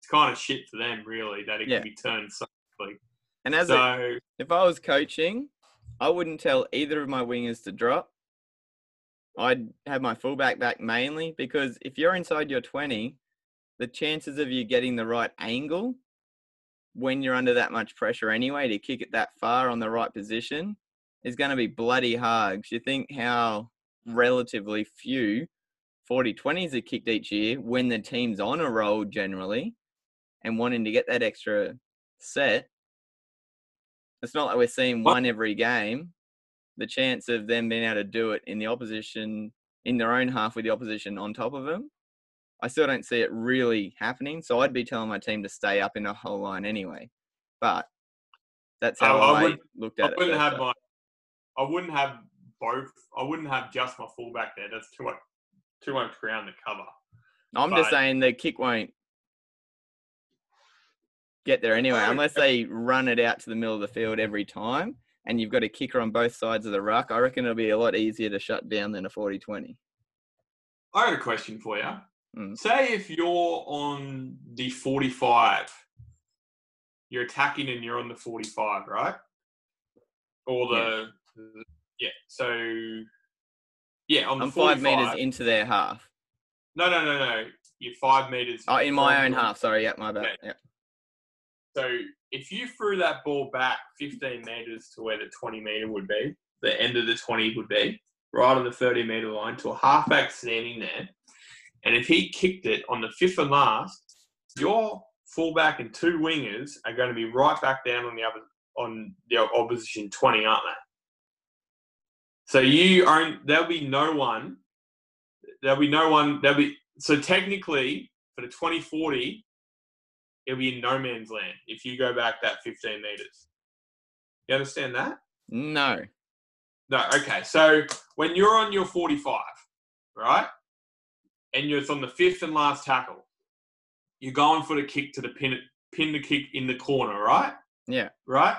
Speaker 2: it's kind of shit for them, really, that it
Speaker 1: Yeah.
Speaker 2: can be turned so quickly.
Speaker 1: And as a, if I was coaching, I wouldn't tell either of my wingers to drop. I'd have my fullback back mainly because if you're inside your 20, the chances of you getting the right angle when you're under that much pressure anyway to kick it that far on the right position is going to be bloody hard. 'Cause you think how relatively few 40 20s are kicked each year when the team's on a roll generally and wanting to get that extra set. It's not like we're seeing one every game. The chance of them being able to do it in the opposition, in their own half with the opposition on top of them, I still don't see it really happening. So I'd be telling my team to stay up in the whole line anyway. But that's how
Speaker 2: I
Speaker 1: I,
Speaker 2: wouldn't-
Speaker 1: looked
Speaker 2: I
Speaker 1: at it.
Speaker 2: wouldn't have my, I wouldn't have both. I wouldn't have just my fullback there. That's too much, too much ground to cover.
Speaker 1: I'm just saying the kick won't get there anyway, unless they run it out to the middle of the field every time and you've got a kicker on both sides of the ruck. I reckon it'll be a lot easier to shut down than a 40 20.
Speaker 2: I got a question for you.
Speaker 1: Mm.
Speaker 2: Say if you're on the 45, you're attacking and you're on the 45, right? Or the, yeah. So, yeah, on the
Speaker 1: I'm five meters into their half.
Speaker 2: No, no, no, no. You're five meters.
Speaker 1: Oh, in my own half. Sorry, yeah, my bad.
Speaker 2: Okay.
Speaker 1: Yeah.
Speaker 2: So if you threw that ball back 15 meters to where the 20 meter would be, the end of the 20 would be, right on the 30 meter line to a halfback standing there, and if he kicked it on the fifth and last, your fullback and two wingers are going to be right back down on the other on the opposition 20, aren't they? So you own there'll be no one. There'll be no one. There'll be so technically for the 2040, it'll be in no man's land if you go back that 15 meters. You understand that?
Speaker 1: No.
Speaker 2: No. Okay. So when you're on your 45, right, and you're on the fifth and last tackle, you're going for the kick to the pin, pin the kick in the corner, right?
Speaker 1: Yeah.
Speaker 2: Right.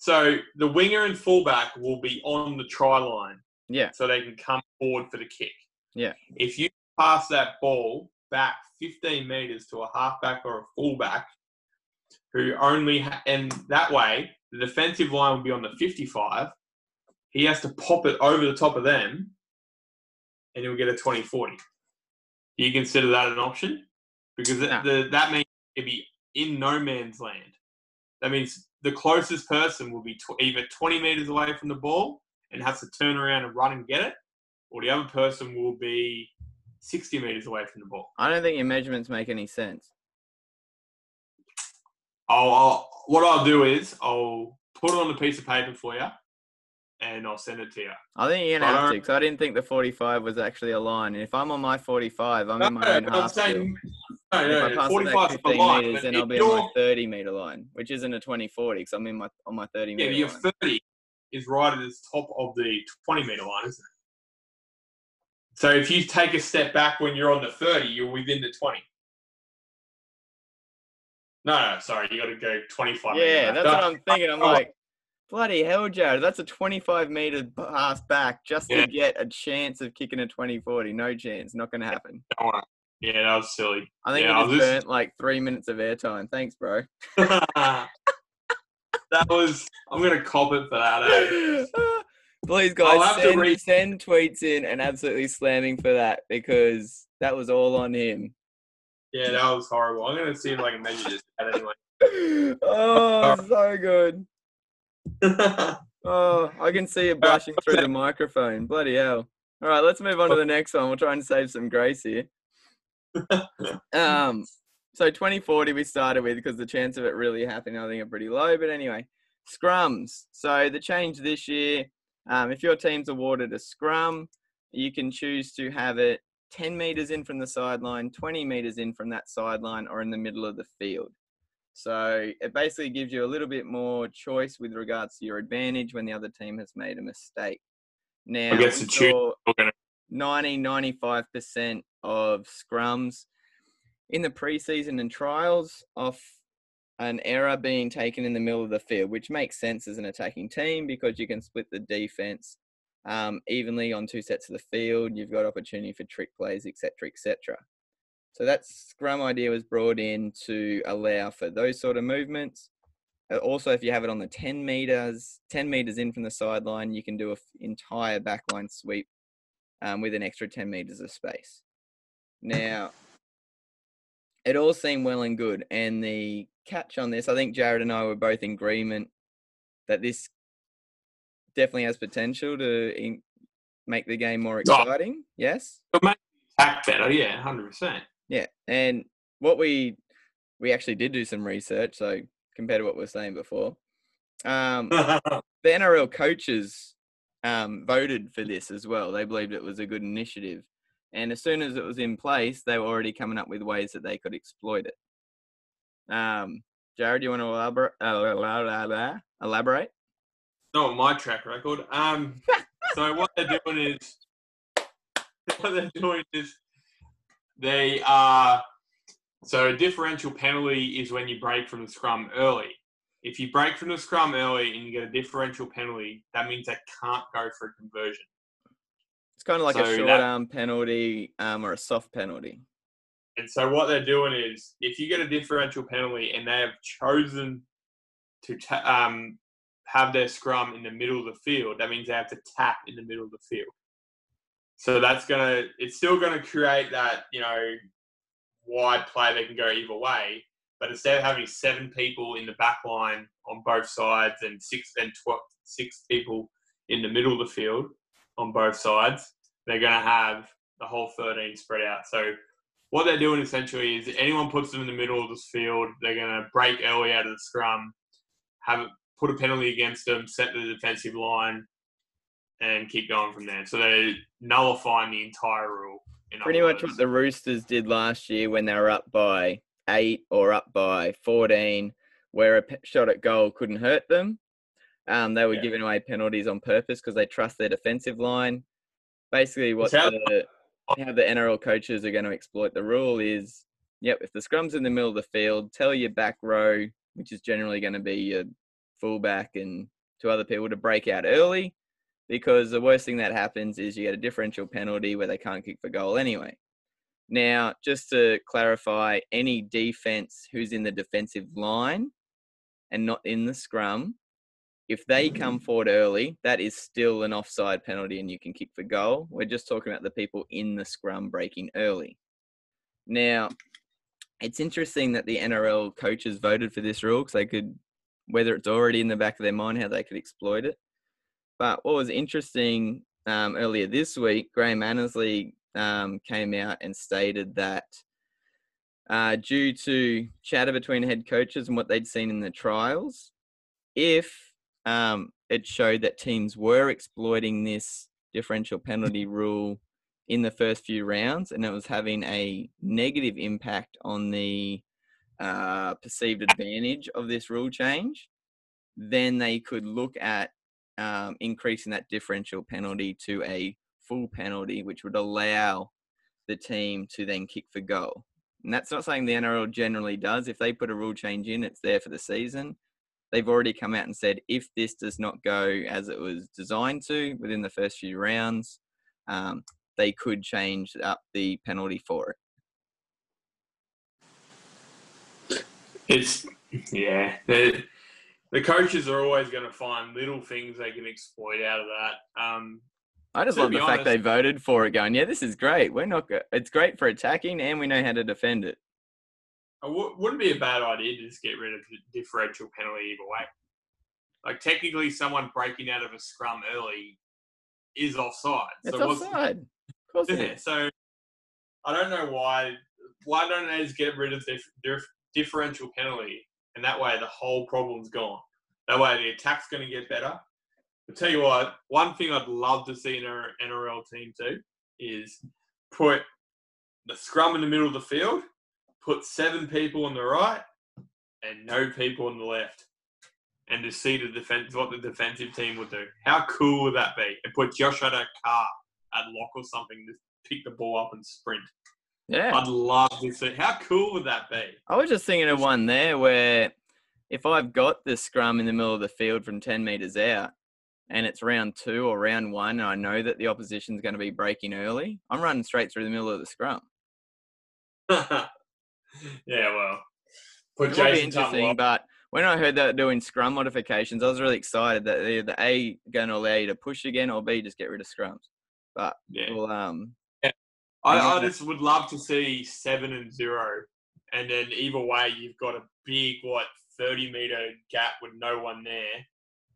Speaker 2: So the winger and fullback will be on the try line.
Speaker 1: Yeah.
Speaker 2: so they can come forward for the kick.
Speaker 1: Yeah.
Speaker 2: If you pass that ball back 15 meters to a halfback or a fullback, who only ha- and that way the defensive line will be on the 55. He has to pop it over the top of them, and he'll get a 20-40. Do you consider that an option? Because
Speaker 1: No.
Speaker 2: the, that means it'd be in no man's land. That means the closest person will be tw- either 20 meters away from the ball and has to turn around and run and get it, or the other person will be 60 meters away from the ball.
Speaker 1: I don't think your measurements make any sense.
Speaker 2: I'll, I'll what I'll do is I'll put it on a piece of paper for you, and I'll send it to you.
Speaker 1: I think you're going to
Speaker 2: I
Speaker 1: have to because I didn't think the 45 was actually a line. And if I'm on my 45, I'm in my own
Speaker 2: I'm
Speaker 1: half
Speaker 2: saying, no,
Speaker 1: if
Speaker 2: no,
Speaker 1: I
Speaker 2: no,
Speaker 1: pass it
Speaker 2: 45
Speaker 1: back
Speaker 2: is the
Speaker 1: 15
Speaker 2: line.
Speaker 1: meters, then
Speaker 2: if
Speaker 1: I'll be on my 30 meter line, which isn't a 20 40 because I'm in my on my 30
Speaker 2: Yeah,
Speaker 1: meter
Speaker 2: but your 30 is right at the top of the 20 meter line, isn't it? So if you take a step back when you're on the 30, you're within the 20. No, no, sorry, you got to go 25.
Speaker 1: Yeah,
Speaker 2: meters
Speaker 1: that's
Speaker 2: back.
Speaker 1: what I'm thinking. I'm
Speaker 2: Oh.
Speaker 1: like, bloody hell, Jarrod, that's a 25 meter pass back just
Speaker 2: Yeah.
Speaker 1: to get a chance of kicking a 20 40. No chance, not going to happen.
Speaker 2: Yeah, that was silly.
Speaker 1: I think
Speaker 2: Yeah, I
Speaker 1: just
Speaker 2: was just-
Speaker 1: burnt like three minutes of airtime. Thanks, bro.
Speaker 2: that was. I'm gonna cop it for that. Eh?
Speaker 1: Please, guys,
Speaker 2: have to
Speaker 1: send,
Speaker 2: read-
Speaker 1: send tweets in and absolutely slamming for that because that was all on him.
Speaker 2: Yeah, that was horrible. I'm gonna see if I can measure this out anyway.
Speaker 1: oh, so good. Oh, I can see it blushing through the microphone. Bloody hell. All right, let's move on to the next one. We'll try and save some grace here. Um, so 2040 we started with because the chance of it really happening, I think, are pretty low. But anyway, scrums. So the change this year, um, if your team's awarded a scrum, you can choose to have it 10 meters in from the sideline, 20 meters in from that sideline, or in the middle of the field. So it basically gives you a little bit more choice with regards to your advantage when the other team has made a mistake. Now,
Speaker 2: guess
Speaker 1: we
Speaker 2: to choose-
Speaker 1: saw
Speaker 2: We're gonna
Speaker 1: 90 95% of scrums in the preseason and trials off an error being taken in the middle of the field, which makes sense as an attacking team because you can split the defense um, evenly on two sets of the field. You've got opportunity for trick plays, etc., etc. So that scrum idea was brought in to allow for those sort of movements. Uh, Also, if you have it on the 10 meters, 10 meters in from the sideline, you can do an entire backline sweep um, with an extra 10 meters of space. Now, it all seemed well and good. And the catch on this, I think Jarrod and I were both in agreement that this definitely has potential to in- make the game more
Speaker 2: Oh.
Speaker 1: exciting. Yes.
Speaker 2: Act better, yeah, hundred percent.
Speaker 1: Yeah, and what we we actually did do some research, so compared to what we were saying before, um, the NRL coaches um, voted for this as well. They believed it was a good initiative, and as soon as it was in place, they were already coming up with ways that they could exploit it. Um, Jarrod, you want to elaborate? Uh, elaborate?
Speaker 2: Not my track record. Um, so what they're doing is, what they're doing is, they are. So a differential penalty is when you break from the scrum early. If you break from the scrum early and you get a differential penalty, that means they can't go for a conversion.
Speaker 1: It's kind of like
Speaker 2: So
Speaker 1: a short
Speaker 2: that-
Speaker 1: arm penalty um, or a soft penalty.
Speaker 2: And so what they're doing is, if you get a differential penalty and they have chosen to ta- um, have their scrum in the middle of the field, that means they have to tap in the middle of the field. So that's gonna, it's still gonna create that you know wide play that can go either way. But instead of having seven people in the back line on both sides and six and tw- six people in the middle of the field on both sides, they're gonna have the whole 13 spread out. So what they're doing essentially is anyone puts them in the middle of this field, they're going to break early out of the scrum, have put a penalty against them, set the defensive line, and keep going from there. So they're nullifying the entire rule.
Speaker 1: Pretty much what the Roosters did last year when they were up by eight or up by 14, where a shot at goal couldn't hurt them. Um, they were
Speaker 2: Yeah.
Speaker 1: giving away penalties on purpose because they trust their defensive line. Basically, what
Speaker 2: how-
Speaker 1: the, how the NRL coaches are going to exploit the rule is, yep, if the scrum's in the middle of the field, tell your back row, which is generally going to be your fullback and two other people to break out early because the worst thing that happens is you get a differential penalty where they can't kick for goal anyway. Now, just to clarify, any defense who's in the defensive line and not in the scrum, if they come forward early, that is still an offside penalty and you can kick for goal. We're just talking about the people in the scrum breaking early. Now, it's interesting that the NRL coaches voted for this rule because they could, whether it's already in the back of their mind, how they could exploit it. But what was interesting um, earlier this week, Graham Annesley um, came out and stated that uh, due to chatter between head coaches and what they'd seen in the trials, if um, it showed that teams were exploiting this differential penalty rule in the first few rounds and it was having a negative impact on the uh, perceived advantage of this rule change, then they could look at um, increasing that differential penalty to a full penalty, which would allow the team to then kick for goal. And that's not something the NRL generally does. If they put a rule change in, it's there for the season. They've already come out and said if this does not go as it was designed to within the first few rounds, um, they could change up the penalty for it.
Speaker 2: It's yeah. The the coaches are always going to find little things they can exploit out of that. Um,
Speaker 1: I just love the fact they voted for it, going, yeah, this is great. We're not. Go- it's great for attacking, and we know how to defend it.
Speaker 2: it w- wouldn't be a bad idea to just get rid of the differential penalty either way. Like technically, someone breaking out of a scrum early is offside.
Speaker 1: It's
Speaker 2: so
Speaker 1: offside. Of it
Speaker 2: Yeah, so I don't know why. Why don't they just get rid of the dif- differential penalty, and that way the whole problem's gone. That way the attack's going to get better. I tell you what, one thing I'd love to see in our NRL team too is put the scrum in the middle of the field, put seven people on the right, and no people on the left, and to see the defense what the defensive team would do. How cool would that be? And put Josh at a car at lock or something to pick the ball up and sprint.
Speaker 1: Yeah.
Speaker 2: I'd love to see. How cool would that be?
Speaker 1: I was just thinking of one there where if I've got the scrum in the middle of the field from 10 meters out and it's round two or round one, and I know that the opposition's going to be breaking early, I'm running straight through the middle of the scrum.
Speaker 2: yeah, well, put
Speaker 1: It will be
Speaker 2: Jason
Speaker 1: interesting, but when I heard that doing scrum modifications, I was really excited that they're the A going to allow you to push again, or B just get rid of scrums. But
Speaker 2: Yeah.
Speaker 1: well, um,
Speaker 2: I, I just would love to see seven and zero, and then either way, you've got a big what thirty meter gap with no one there,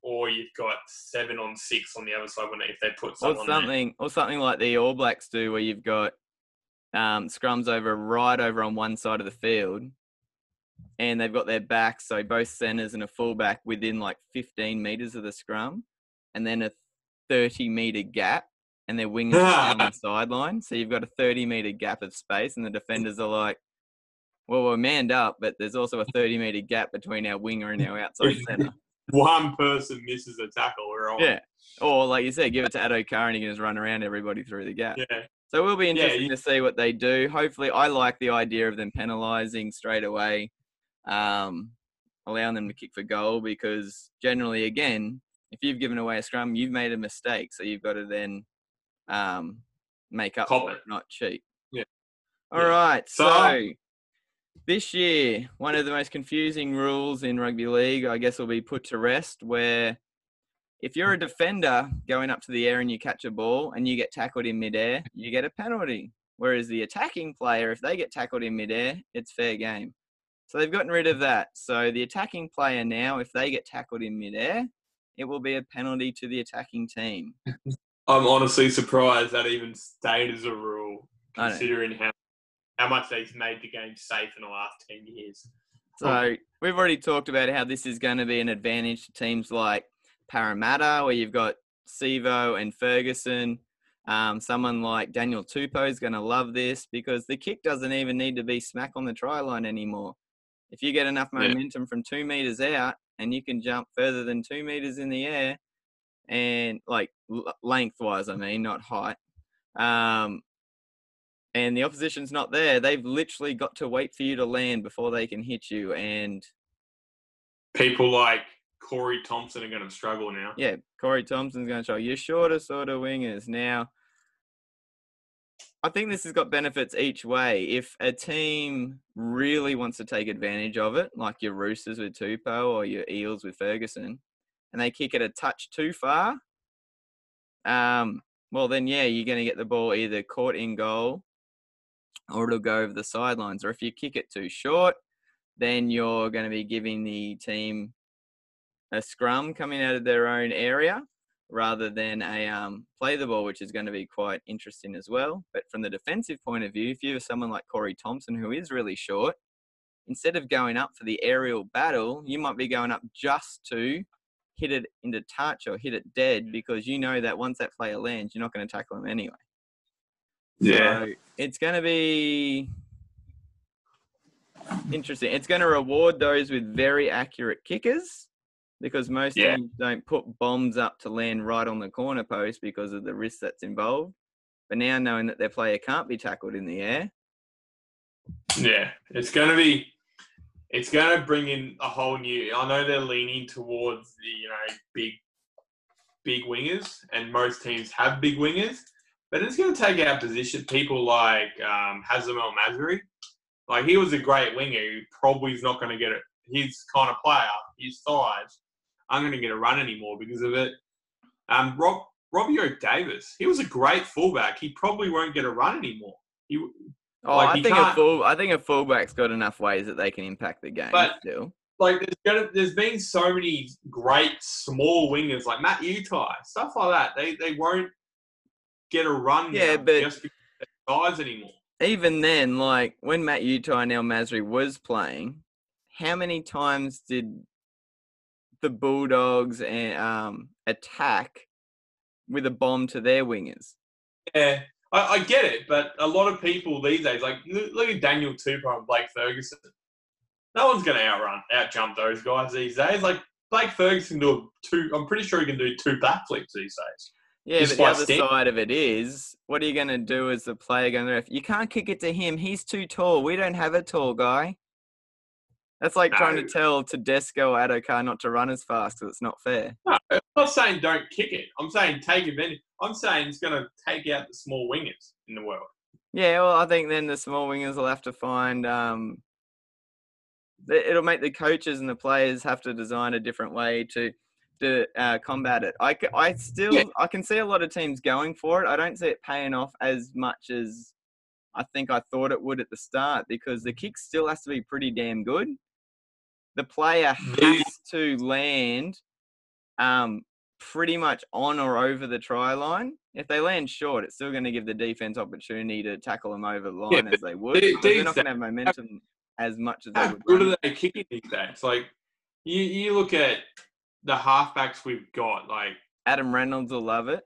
Speaker 2: or you've got seven on six on the other side when they, if they put
Speaker 1: or
Speaker 2: someone there.
Speaker 1: something, or something like the All Blacks do, where you've got um, scrums over right over on one side of the field, and they've got their backs, so both centers and a fullback within like 15 meters of the scrum, and then a 30 meter gap, and their wingers on the sideline. So you've got a 30 meter gap of space, and the defenders are like, "Well, we're manned up, but there's also a 30 meter gap between our winger and our outside center."
Speaker 2: One person misses a tackle, we're on.
Speaker 1: Yeah. Or like you said, give it to Addo Carr and he can just run around everybody through the gap.
Speaker 2: yeah.
Speaker 1: So we'll be
Speaker 2: Yeah,
Speaker 1: interesting
Speaker 2: you-
Speaker 1: to see what they do. Hopefully, I like the idea of them penalising straight away, um, allowing them to kick for goal because generally, again, if you've given away a scrum, you've made a mistake, so you've got to then um, make up
Speaker 2: Cop
Speaker 1: for
Speaker 2: it.
Speaker 1: it, not cheat.
Speaker 2: Yeah.
Speaker 1: All
Speaker 2: Yeah.
Speaker 1: right.
Speaker 2: So-
Speaker 1: So this year, one of the most confusing rules in rugby league, I guess, will be put to rest, where if you're a defender going up to the air and you catch a ball and you get tackled in midair, you get a penalty. Whereas the attacking player, if they get tackled in midair, it's fair game. So they've gotten rid of that. So the attacking player now, if they get tackled in midair, it will be a penalty to the attacking team.
Speaker 2: I'm honestly surprised that even stayed as a rule, considering how how much they've made the game safe in the last ten years.
Speaker 1: So we've already talked about how this is going to be an advantage to teams like Parramatta, where you've got Sivo and Ferguson. Um, someone like Daniel Tupou is going to love this because the kick doesn't even need to be smack on the try line anymore. If you get enough
Speaker 2: Yeah.
Speaker 1: momentum from two meters out and you can jump further than two meters in the air, and like l- lengthwise, I mean, not height, um, and the opposition's not there, they've literally got to wait for you to land before they can hit you. And
Speaker 2: People like Corey Thompson are going to struggle now.
Speaker 1: yeah, Corey Thompson's going to struggle. You're shorter sort of wingers. Now, I think this has got benefits each way. If a team really wants to take advantage of it, like your Roosters with Tupou or your Eels with Ferguson, and they kick it a touch too far, um, well, then yeah, you're going to get the ball either caught in goal or it'll go over the sidelines. Or if you kick it too short, then you're going to be giving the team a scrum coming out of their own area rather than a um, play the ball, which is going to be quite interesting as well. But from the defensive point of view, if you're someone like Corey Thompson who is really short, instead of going up for the aerial battle, you might be going up just to hit it into touch or hit it dead because you know that once that player lands, you're not going to tackle him anyway. So it's going to be interesting. It's going to reward those with very accurate kickers because most
Speaker 2: Yeah.
Speaker 1: teams don't put bombs up to land right on the corner post because of the risk that's involved. But now knowing that their player can't be tackled in the air,
Speaker 2: Yeah, it's going to be. It's going to bring in a whole new. I know they're leaning towards the you know big, big wingers, and most teams have big wingers, but it's going to take out position people like um, Hazem El Masri. Like he was a great winger. Who probably is not going to get it. His kind of player, his size, I'm going to get a run anymore because of it. Um, Rob Robbie Davis, he was a great fullback. He probably won't get a run anymore. He,
Speaker 1: oh,
Speaker 2: Like,
Speaker 1: I think a full, I think a fullback's got enough ways that they can impact the game
Speaker 2: But-
Speaker 1: still.
Speaker 2: like there's gonna there's been so many great small wingers like Matt Utai, stuff like that. They they won't get a run
Speaker 1: Yeah, but-
Speaker 2: just because of their size anymore.
Speaker 1: even then, like when Matt Utai and El Masri was playing, how many times did the Bulldogs and um, attack with a bomb to their wingers?
Speaker 2: Yeah. I, I get it, but a lot of people these days, like look at Daniel Tupou and Blake Ferguson. No one's going to outrun, outjump those guys these days. Like Blake Ferguson do a two. I'm pretty sure he can do two backflips these days.
Speaker 1: Yeah,
Speaker 2: Just
Speaker 1: but the other side of it is, what are you going to do as the player going there? You can't kick it to him. He's too tall. We don't have a tall guy. That's like trying to tell Tedesco or Addo Carr not to run as fast because it's not fair.
Speaker 2: No, I'm not saying don't kick it. I'm saying take advantage. I'm saying it's going to take out the small wingers in the world.
Speaker 1: Yeah, well, I think then the small wingers will have to find. Um, it'll make the coaches and the players have to design a different way to to uh, combat it. I, I still
Speaker 2: Yeah.
Speaker 1: I can see a lot of teams going for it. I don't see it paying off as much as I think I thought it would at the start because the kick still has to be pretty damn good. The player has to land um, pretty much on or over the try line. If they land short, it's still going to give the defense opportunity to tackle them over the line
Speaker 2: Yeah,
Speaker 1: as they would.
Speaker 2: the-
Speaker 1: because they're not going to have momentum as much as they
Speaker 2: How
Speaker 1: would.
Speaker 2: good are they kicking these days? Like, you, you look at the halfbacks we've got, like,
Speaker 1: Adam Reynolds will love it.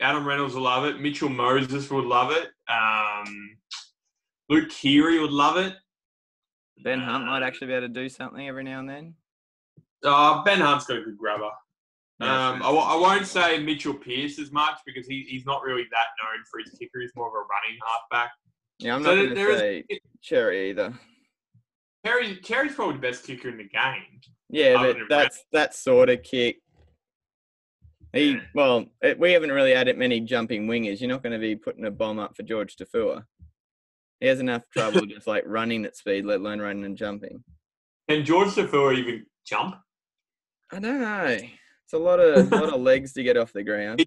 Speaker 2: Adam Reynolds will love it. Mitchell Moses would love it. Um, Luke Keary would love it.
Speaker 1: Ben Hunt might
Speaker 2: Uh,
Speaker 1: actually be able to do something every now and then.
Speaker 2: Uh, ben Hunt's got a good grabber.
Speaker 1: Yeah,
Speaker 2: um. I, w- I won't say Mitchell Pearce as much because he, he's not really that known for his kicker. He's more of a running halfback.
Speaker 1: yeah, I'm
Speaker 2: so
Speaker 1: not going to
Speaker 2: is-
Speaker 1: say Cherry either.
Speaker 2: Kerry, Kerry's probably the best kicker in the game.
Speaker 1: Yeah, but that's that sort of kick. He well, it, we haven't really had it many jumping wingers. You're not going to be putting a bomb up for George Tafua. He has enough trouble just like running at speed, let alone running and jumping.
Speaker 2: Can George Defoe even jump?
Speaker 1: I don't know. It's a lot of lot of legs to get off the ground.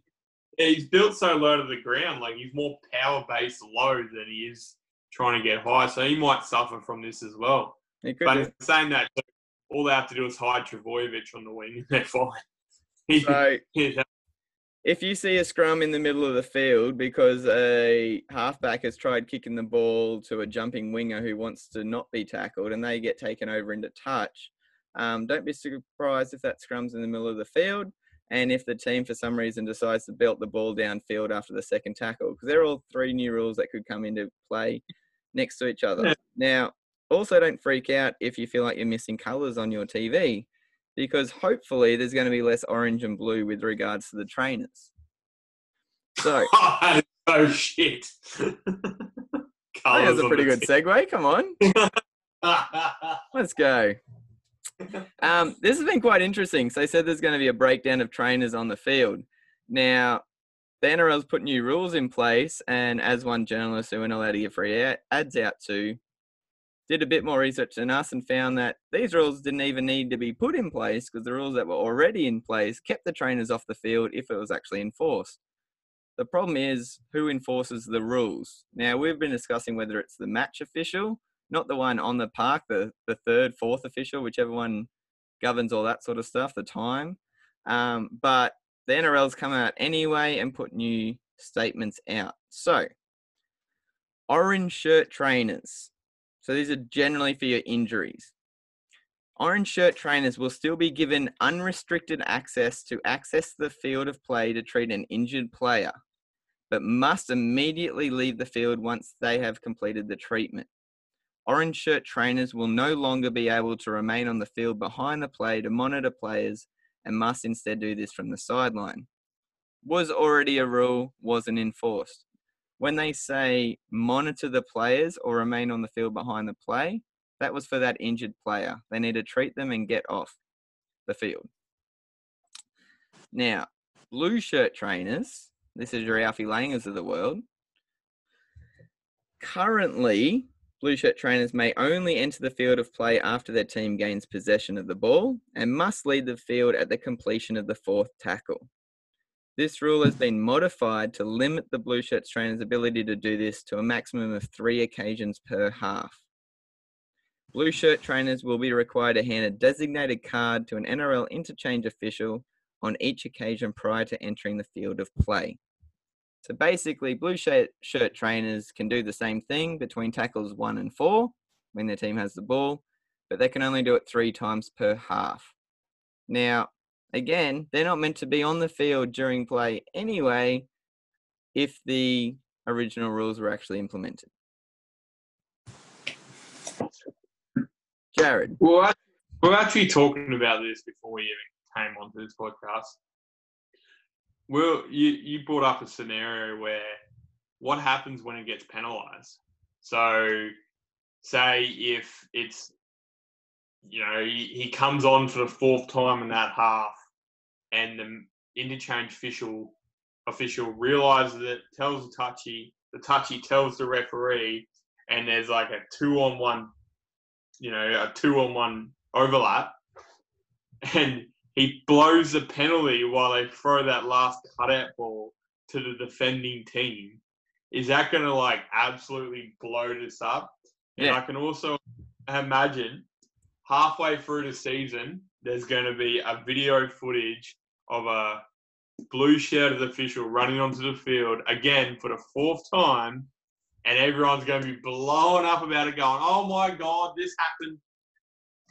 Speaker 2: Yeah, he's built so low to the ground. Like he's more power based low than he is trying to get high. So he might suffer from this as well.
Speaker 1: He could
Speaker 2: But in saying that, all they have to do is hide Trbojevic on the wing and they're fine.
Speaker 1: So if you see a scrum in the middle of the field because a halfback has tried kicking the ball to a jumping winger who wants to not be tackled and they get taken over into touch, um, don't be surprised if that scrum's in the middle of the field and if the team for some reason decides to belt the ball downfield after the second tackle because they're all three new rules that could come into play next to each other.
Speaker 2: Yeah.
Speaker 1: Now, also don't freak out if you feel like you're missing colours on your TV because hopefully there's going to be less orange and blue with regards to the trainers. So
Speaker 2: that so shit.
Speaker 1: Think that's a pretty good segue. Come on, let's go. Um, this has been quite interesting. So they said there's going to be a breakdown of trainers on the field. Now, the NRL's put new rules in place, and as one journalist who we're not allowed to give free ad- ads out to, did a bit more research than us and found that these rules didn't even need to be put in place because the rules that were already in place kept the trainers off the field if it was actually enforced. The problem is who enforces the rules. Now, we've been discussing whether it's the match official, not the one on the park, the, the third, fourth official, whichever one governs all that sort of stuff, the time. Um, but the NRL's come out anyway and put new statements out. So, orange shirt trainers. So, these are generally for your injuries. Orange shirt trainers will still be given unrestricted access to access the field of play to treat an injured player, but must immediately leave the field once they have completed the treatment. Orange shirt trainers will no longer be able to remain on the field behind the play to monitor players and must instead do this from the sideline. Was already a rule, wasn't enforced. When they say monitor the players or remain on the field behind the play, that was for that injured player. They need to treat them and get off the field. Now, blue shirt trainers, this is your Alfie Langers of the world. Currently, blue shirt trainers may only enter the field of play after their team gains possession of the ball and must lead the field at the completion of the fourth tackle. This rule has been modified to limit the blue shirts trainers' ability to do this to a maximum of three occasions per half. Blue shirt trainers will be required to hand a designated card to an NRL interchange official on each occasion prior to entering the field of play. So basically, blue shirt, shirt trainers can do the same thing between tackles one and four when their team has the ball, but they can only do it three times per half. Now, again, they're not meant to be on the field during play anyway if the original rules were actually implemented. Jarrod,
Speaker 2: Well, act- we're actually talking about this before we even came onto this podcast. Well, you, you brought up a scenario where what happens when it gets penalised? So, say if it's you know, he, he comes on for the fourth time in that half, and the interchange official official realizes it, tells the touchy, the touchy tells the referee, and there's like a two on one, you know, a two on one overlap, and he blows the penalty while they throw that last cutout ball to the defending team. Is that going to like absolutely blow this up? And
Speaker 1: Yeah.
Speaker 2: I can also imagine halfway through the season, there's going to be a video footage of a blue shirted official running onto the field again for the fourth time, and everyone's going to be blowing up about it, going, "Oh my god, this happened!"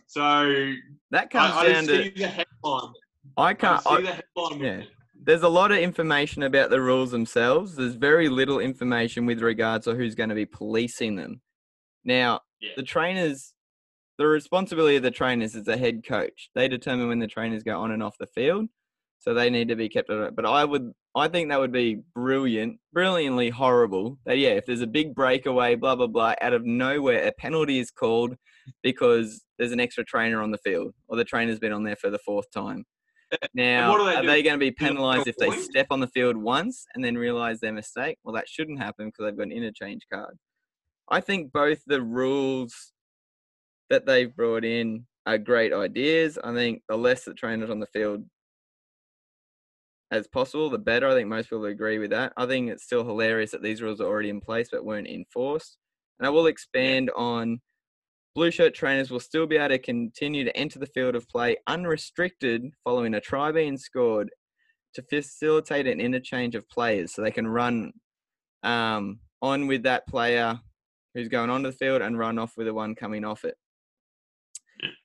Speaker 2: So
Speaker 1: That comes
Speaker 2: I, I
Speaker 1: down to
Speaker 2: the headline.
Speaker 1: I
Speaker 2: I
Speaker 1: can't.
Speaker 2: just see
Speaker 1: I,
Speaker 2: the headline.
Speaker 1: yeah. there's a lot of information about the rules themselves. There's very little information with regards to who's going to be policing them. Now,
Speaker 2: Yeah.
Speaker 1: the trainers, the responsibility of the trainers is the head coach. They determine when the trainers go on and off the field, so they need to be kept at it. But I would, I think that would be brilliant, brilliantly horrible. That yeah, if there's a big breakaway, blah blah blah, out of nowhere, a penalty is called because there's an extra trainer on the field, or the trainer's been on there for the fourth time. Now,
Speaker 2: what do they
Speaker 1: are
Speaker 2: do?
Speaker 1: they going to be penalised if they step on the field once and then realise their mistake? Well, that shouldn't happen because they've got an interchange card. I think both the rules that they've brought in are great ideas. I think the less the trainers on the field as possible, the better. I think most people agree with that. I think it's still hilarious that these rules are already in place but weren't enforced. And I will expand on blue shirt trainers will still be able to continue to enter the field of play unrestricted following a try being scored to facilitate an interchange of players so they can run um, on with that player who's going onto the field and run off with the one coming off it.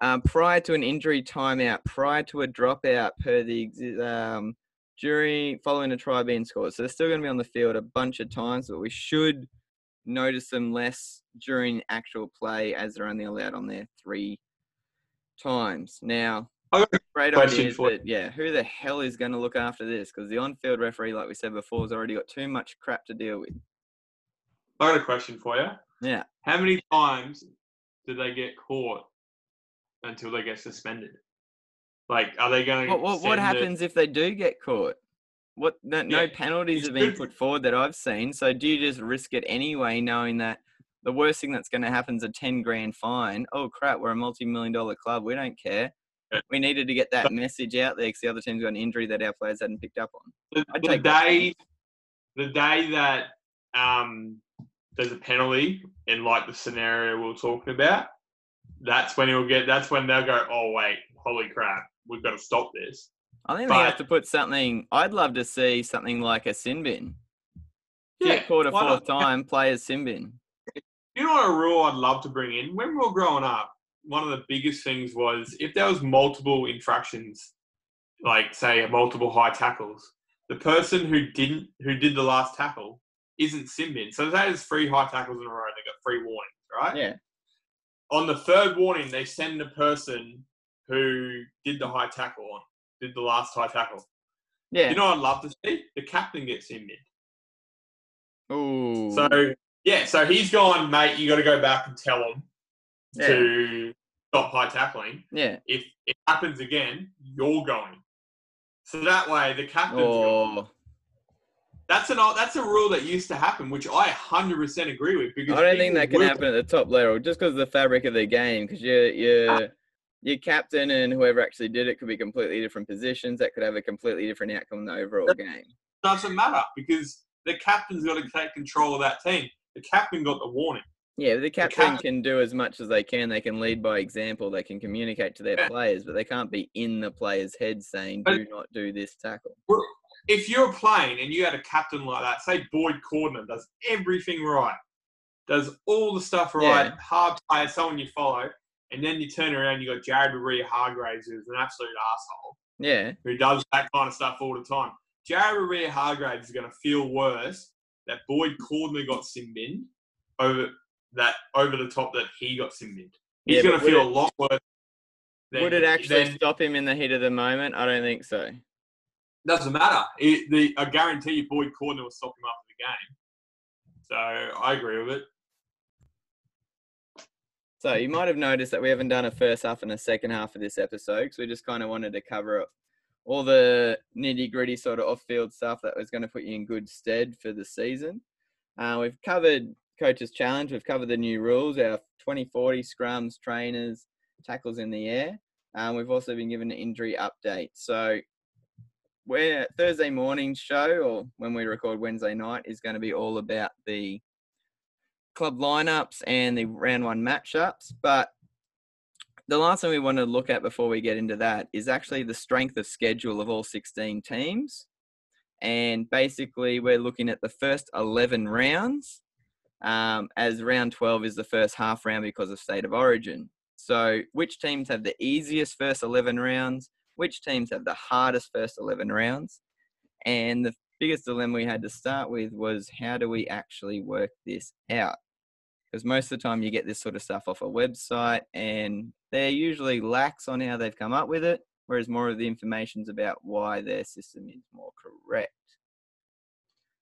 Speaker 1: Um, prior to an injury timeout, prior to a dropout per the um, during following a try being scored. So they're still going to be on the field a bunch of times, but we should notice them less during actual play as they're only allowed on there three times. Now,
Speaker 2: I got a
Speaker 1: great
Speaker 2: question
Speaker 1: ideas,
Speaker 2: for-
Speaker 1: but yeah, who the hell is going to look after this? Because the on-field referee, like we said before, has already got too much crap to deal with.
Speaker 2: I got a question for you.
Speaker 1: Yeah.
Speaker 2: How many times do they get caught until they get suspended? Like, are they going to?
Speaker 1: What, what, what happens if they do get caught? What no, no penalties have been put forward that I've seen. So do you just risk it anyway, knowing that the worst thing that's going to happen is a ten grand fine? Oh crap, we're a multi-million dollar club. We don't care.
Speaker 2: Yeah.
Speaker 1: We needed to get that message out there because the other team's got an injury that our players hadn't picked up on.
Speaker 2: the, the day, the day that um, there's a penalty in like the scenario we are talking about, that's when he'll get. That's when they'll go. Oh wait, holy crap, we've got to stop this.
Speaker 1: I think they have to put something. I'd love to see something like a sin bin.
Speaker 2: Yeah,
Speaker 1: Get caught a fourth time, players sin bin.
Speaker 2: You know what a rule I'd love to bring in? When we were growing up, one of the biggest things was if there was multiple infractions, like say multiple high tackles, the person who didn't who did the last tackle isn't sin bin. So say there's three high tackles in a row, they got three warnings, right?
Speaker 1: Yeah.
Speaker 2: On the third warning, they send the person who did the high tackle on, did the last high tackle.
Speaker 1: Yeah.
Speaker 2: You know what I'd love to see? The captain gets sin bin.
Speaker 1: Ooh.
Speaker 2: So yeah, so he's gone, mate. You got to go back and tell him
Speaker 1: Yeah.
Speaker 2: to stop high tackling.
Speaker 1: yeah.
Speaker 2: If it happens again, you're going. So that way, the captain's gone.
Speaker 1: Or
Speaker 2: That's an that's a rule that used to happen, which I 100% agree with. Because
Speaker 1: I don't think that can
Speaker 2: will-
Speaker 1: happen at the top level just because of the fabric of the game. Because your your ah. Your captain and whoever actually did it could be completely different positions. That could have a completely different outcome in the overall game.
Speaker 2: Doesn't matter because the captain's got to take control of that team. The captain got the warning.
Speaker 1: Yeah, the captain
Speaker 2: captain-
Speaker 1: can do as much as they can. They can lead by example. They can communicate to their
Speaker 2: Yeah.
Speaker 1: players, but they can't be in the player's head saying,
Speaker 2: But-
Speaker 1: "Do not do this tackle."
Speaker 2: If you're playing and you had a captain like that, say Boyd Cordner does everything right, does all the stuff right,
Speaker 1: Yeah.
Speaker 2: hard player, someone you follow, and then you turn around, you got Jared Waerea-Hargreaves, who's an absolute asshole.
Speaker 1: Yeah,
Speaker 2: who does that kind of stuff all the time. Jared Waerea-Hargreaves is going to feel worse that Boyd Cordner got sin bin over that over the top that he got sin bin. He's
Speaker 1: Yeah,
Speaker 2: going to feel
Speaker 1: it-
Speaker 2: a lot worse. Than,
Speaker 1: would it actually
Speaker 2: than-
Speaker 1: stop him in the heat of the moment? I don't think so.
Speaker 2: doesn't matter. It, the, I guarantee you, Boyd Cordner will stop him after the game. So I agree with it.
Speaker 1: So you might have noticed that we haven't done a first half and a second half of this episode because we just kind of wanted to cover all the nitty gritty sort of off field stuff that was going to put you in good stead for the season. Uh, we've covered Coach's Challenge, we've covered the new rules, our 2040 scrums, trainers, tackles in the air. Um, we've also been given an injury update. So we're Thursday morning show, or when we record Wednesday night, is going to be all about the club lineups and the round one matchups. But the last thing we want to look at before we get into that is actually the strength of schedule of all 16 teams. And basically, we're looking at the first 11 rounds, um, as round 12 is the first half round because of state of origin. So, which teams have the easiest first 11 rounds? Which teams have the hardest first 11 rounds? And the biggest dilemma we had to start with was how do we actually work this out? Because most of the time you get this sort of stuff off a website and they're usually lax on how they've come up with it, whereas more of the information's about why their system is more correct.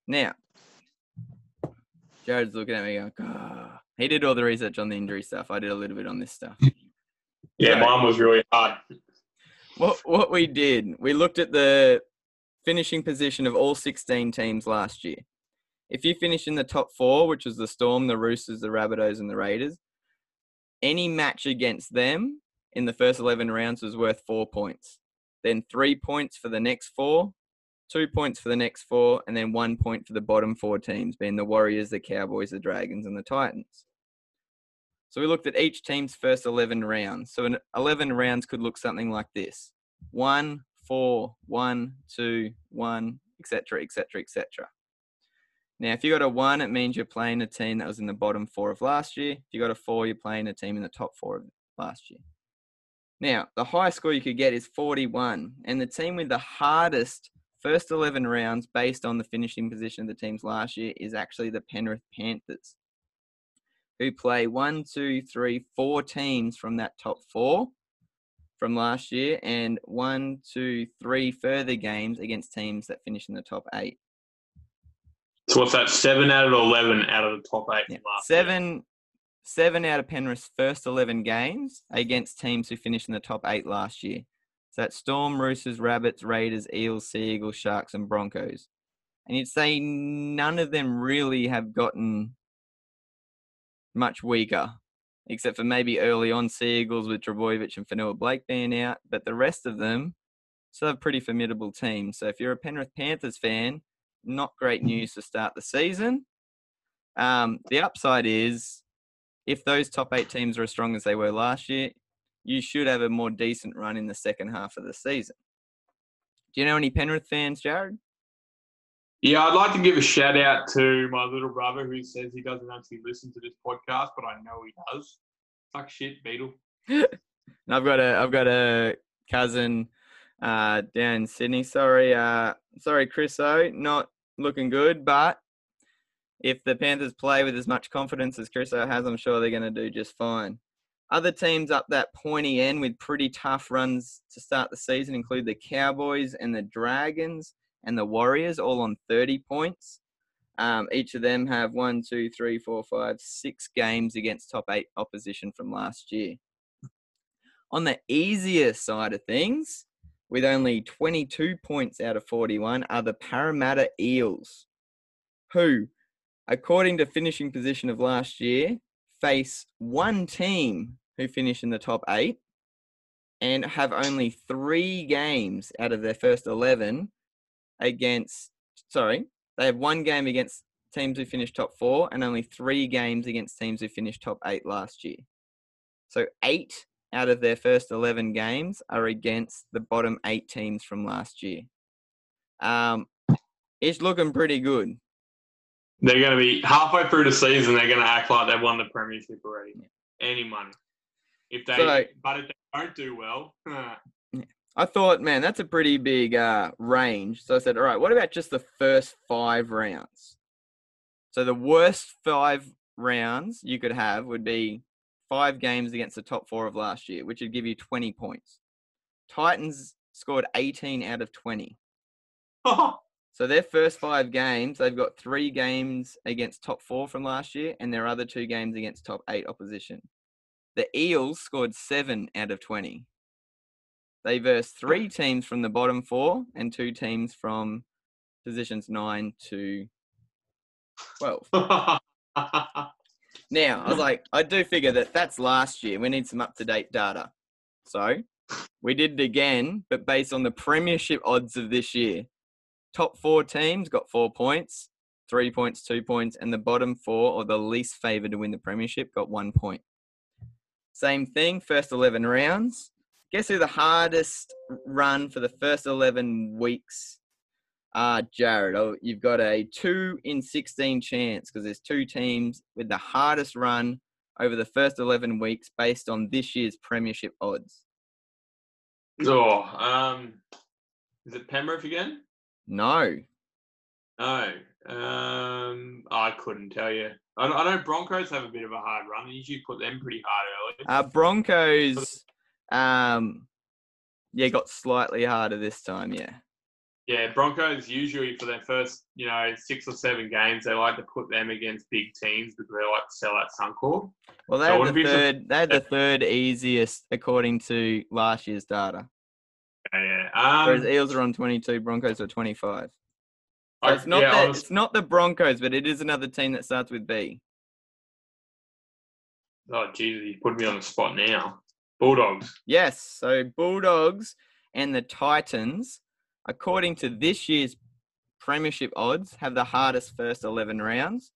Speaker 1: Now, Jared's looking at me going, oh. he did all the research on the injury stuff. I did a little bit on this stuff.
Speaker 2: Yeah,
Speaker 1: So-
Speaker 2: mine was really hard.
Speaker 1: What what we did, we looked at the finishing position of all 16 teams last year. If you finish in the top four, which was the Storm, the Roosters, the Rabbitohs, and the Raiders, any match against them in the first 11 rounds was worth four points. Then three points for the next four, two points for the next four, and then one point for the bottom four teams, being the Warriors, the Cowboys, the Dragons, and the Titans. So we looked at each team's first 11 rounds. So an 11 rounds could look something like this one, four, one, two, one, etc., etc., etc. Now, if you got a one, it means you're playing a team that was in the bottom four of last year. If you got a four, you're playing a team in the top four of last year. Now, the highest score you could get is 41, and the team with the hardest first 11 rounds based on the finishing position of the teams last year is actually the Penrith Panthers, who play one, two, three, four teams from that top four from last year, and one, two, three further games against teams that finish in the top eight.
Speaker 2: So what's that? Seven out of eleven out of the top eight.
Speaker 1: Yeah.
Speaker 2: last year.
Speaker 1: Seven, seven out of Penrith's first eleven games against teams who finished in the top eight last year. So that's Storm, Roosters, Rabbits, Raiders, Eels, Sea Eagles, Sharks, and Broncos. And you'd say none of them really have gotten much weaker, except for maybe early on Sea Eagles with Trbojevic and Fonua Blake being out. But the rest of them still have pretty formidable teams. So if you're a Penrith Panthers fan, not great news to start the season. Um, the upside is if those top eight teams are as strong as they were last year, you should have a more decent run in the second half of the season. Do you know any Penrith fans, Jared?
Speaker 2: Yeah, I'd like to give a shout out to my little brother who says he doesn't actually listen to this podcast, but I know he does. Fuck shit, Beetle.
Speaker 1: And I've got a I've got a cousin uh, down in Sydney. Sorry, uh, sorry, Chris. O, not looking good. But if the Panthers play with as much confidence as Chris has, I'm sure they're going to do just fine. Other teams up that pointy end with pretty tough runs to start the season include the Cowboys and the Dragons and the Warriors, all on 30 points. Um, each of them have one, two, three, four, five, six games against top eight opposition from last year. On the easier side of things, with only 22 points out of 41, are the Parramatta Eels, who, according to finishing position of last year, face one team who finish in the top eight and have only three games out of their first 11 against, sorry, they have one game against teams who finished top four and only three games against teams who finished top eight last year. So eight out of their first 11 games are against the bottom eight teams from last year. Um, it's looking pretty good.
Speaker 2: They're going to be halfway through the season. They're going to act like they've won the premiership already. Any money. If they,
Speaker 1: So-
Speaker 2: but if they don't do well,
Speaker 1: I thought, man, that's a pretty big uh, range. So I said, all right, what about just the first five rounds? So the worst five rounds you could have would be five games against the top four of last year, which would give you 20 points. Titans scored 18 out of 20. So their first five games, they've got three games against top four from last year, and their other two games against top eight opposition. The Eels scored seven out of 20. They versed three teams from the bottom four and two teams from positions nine to 12. Now, I was like, I do figure that that's last year. We need some up to date data. So we did it again, but based on the premiership odds of this year. Top four teams got four points, three points, two points, and the bottom four, or the least favoured to win the premiership, got one point. Same thing, first 11 rounds. Guess who the hardest run for the first 11 weeks uh, Jared, oh, you've got a two in 16 chance because there's two teams with the hardest run over the first 11 weeks based on this year's premiership odds.
Speaker 2: Oh, um, is it Penrith again?
Speaker 1: No.
Speaker 2: No. Um, I couldn't tell you. I, I know Broncos have a bit of a hard run. They usually put them pretty hard early.
Speaker 1: Uh, Broncos, um, yeah, got slightly harder this time, yeah.
Speaker 2: Yeah, Broncos usually for their first, you know, six or seven games, they like to put them against big teams because they like to sell out Suncorp.
Speaker 1: Well, they
Speaker 2: So
Speaker 1: had the third. They had the third easiest according to last year's data.
Speaker 2: Yeah. Um,
Speaker 1: Whereas Eels are on 22, Broncos are 25. So
Speaker 2: I-
Speaker 1: it's not
Speaker 2: yeah,
Speaker 1: the,
Speaker 2: was-
Speaker 1: it's not the Broncos, but it is another team that starts with B.
Speaker 2: oh, Jesus, you put me on the spot now. Bulldogs.
Speaker 1: Yes. So Bulldogs and the Titans, according to this year's premiership odds, have the hardest first 11 rounds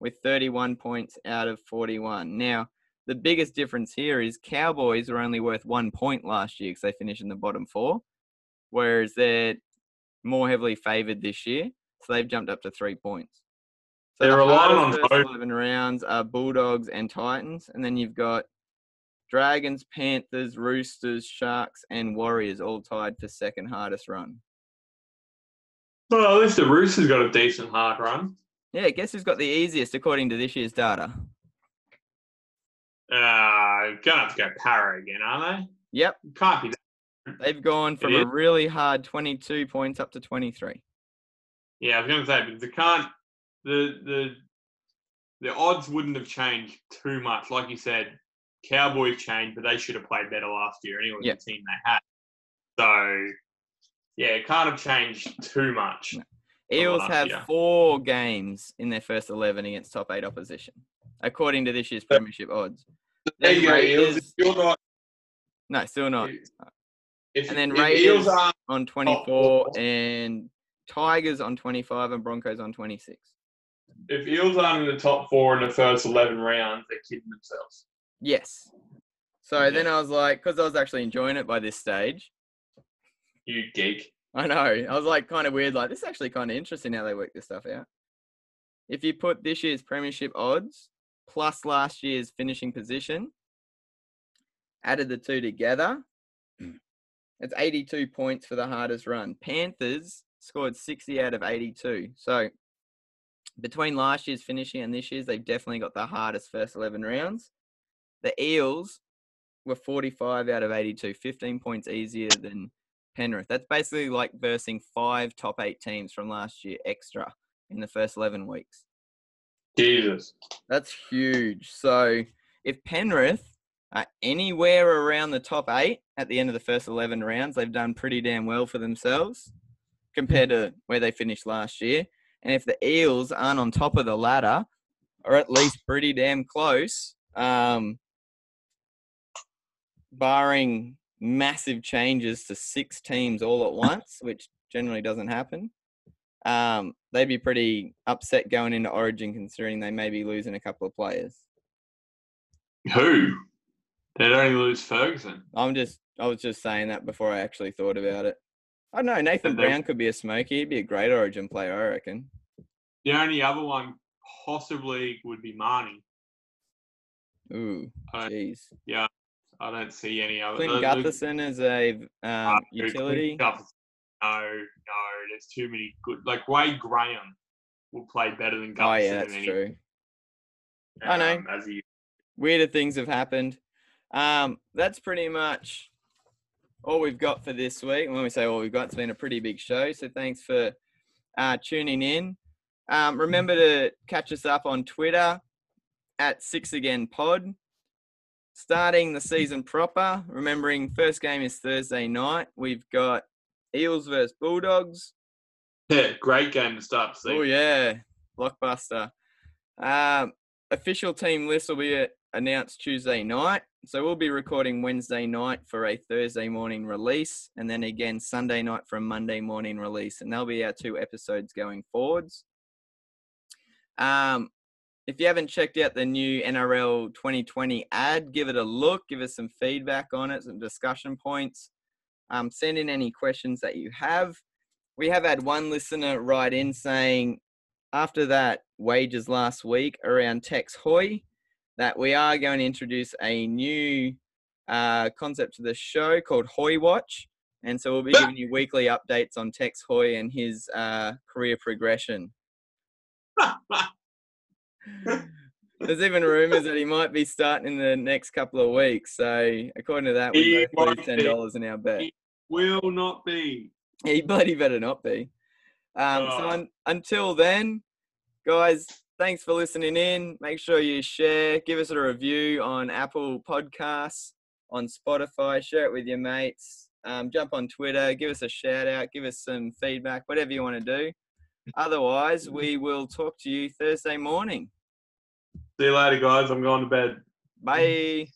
Speaker 1: with 31 points out of 41. Now, the biggest difference here is Cowboys are only worth one point last year because they finished in the bottom four, whereas they're more heavily favoured this year. So they've jumped up to three points. So
Speaker 2: They're
Speaker 1: the
Speaker 2: relying on
Speaker 1: first
Speaker 2: both.
Speaker 1: 11 rounds are Bulldogs and Titans. And then you've got Dragons, Panthers, Roosters, Sharks, and Warriors all tied for second hardest run.
Speaker 2: Well, at least the Roosters got a decent hard run.
Speaker 1: Yeah, guess who's got the easiest according to this year's data?
Speaker 2: Uh, gonna have to go Para again, aren't they? Yep? Can't be. That.
Speaker 1: they've gone from a really hard 22 points up to 23.
Speaker 2: Yeah, I was gonna say because they can't. The the the odds wouldn't have changed too much, like you said. Cowboys changed, but they should have played better last year anyway.
Speaker 1: Yep.
Speaker 2: The team they had. So yeah, it can't have changed too much.
Speaker 1: Eels have
Speaker 2: year.
Speaker 1: four games in their first 11 against top eight opposition, according to this year's premiership odds.
Speaker 2: There you go, Eels. If not,
Speaker 1: No, still not.
Speaker 2: if, uh,
Speaker 1: And then Raiders-
Speaker 2: Eels aren't,
Speaker 1: On 24 and Tigers on 25 and Broncos on 26.
Speaker 2: if Eels aren't in the top four in the first eleven rounds, they're kidding themselves.
Speaker 1: Yes. So then I was like, because I was actually enjoying it by this stage,
Speaker 2: You geek.
Speaker 1: I know. I was like kind of weird. Like, this is actually kind of interesting how they work this stuff out. If you put this year's premiership odds plus last year's finishing position, added the two together, it's 82 points for the hardest run. Panthers scored 60 out of 82. So between last year's finishing and this year's, they've definitely got the hardest first 11 rounds. The Eels were 45 out of 82, 15 points easier than Penrith. That's basically like versing five top eight teams from last year extra in the first 11 weeks.
Speaker 2: Jesus.
Speaker 1: That's huge. So if Penrith are anywhere around the top eight at the end of the first 11 rounds, they've done pretty damn well for themselves compared to where they finished last year. And if the Eels aren't on top of the ladder, or at least pretty damn close, um, barring massive changes to six teams all at once, which generally doesn't happen, um, they'd be pretty upset going into Origin considering they may be losing a couple of players.
Speaker 2: Who? They'd only lose Ferguson.
Speaker 1: I'm just, I was just saying that before I actually thought about it. I don't know. Nathan
Speaker 2: they-
Speaker 1: Brown could be a smoky. He'd be a great Origin player, I reckon.
Speaker 2: The only other one possibly would be Mahoney.
Speaker 1: Ooh,
Speaker 2: Uh,
Speaker 1: jeez.
Speaker 2: I don't see any other.
Speaker 1: Clint
Speaker 2: the- the-
Speaker 1: Gutherson as a um,
Speaker 2: uh,
Speaker 1: utility.
Speaker 2: No, no, there's too many good. Like Wade Graham will play better than Gutherson.
Speaker 1: Oh yeah, that's
Speaker 2: any-
Speaker 1: true. I know.
Speaker 2: um, As he,
Speaker 1: weirder things have happened. Um, that's pretty much all we've got for this week. And when we say all we've got, it's been a pretty big show. So thanks for uh, tuning in. Um, remember to catch us up on Twitter at Six Again Pod. Starting the season proper. Remembering first game is Thursday night. We've got Eels versus Bulldogs.
Speaker 2: Yeah, great game to start the season.
Speaker 1: Oh yeah, blockbuster. Um, official team list will be uh, announced Tuesday night, so we'll be recording Wednesday night for a Thursday morning release, and then again Sunday night for a Monday morning release, and that'll be our two episodes going forwards. Um, if you haven't checked out the new NRL 2020 ad, give it a look, give us some feedback on it, some discussion points. Um, send in any questions that you have. We have had one listener write in saying, after that wages last week around Tex Hoy, that we are going to introduce a new uh, concept to the show called Hoy Watch. And so we'll be giving you weekly updates on Tex Hoy and his uh, career progression. There's even rumours that he might be starting in the next couple of weeks. So according to that, we
Speaker 2: He
Speaker 1: both lose ten dollars in our bet.
Speaker 2: Will not be.
Speaker 1: He bloody better not be. Um, So
Speaker 2: Oh.
Speaker 1: un- until then, guys, thanks for listening in. Make sure you share, give us a review on Apple Podcasts, on Spotify, share it with your mates. Um, jump on Twitter, give us a shout out, give us some feedback, whatever you want to do. Otherwise, we will talk to you Thursday morning.
Speaker 2: See you later, guys. I'm going to bed.
Speaker 1: Bye.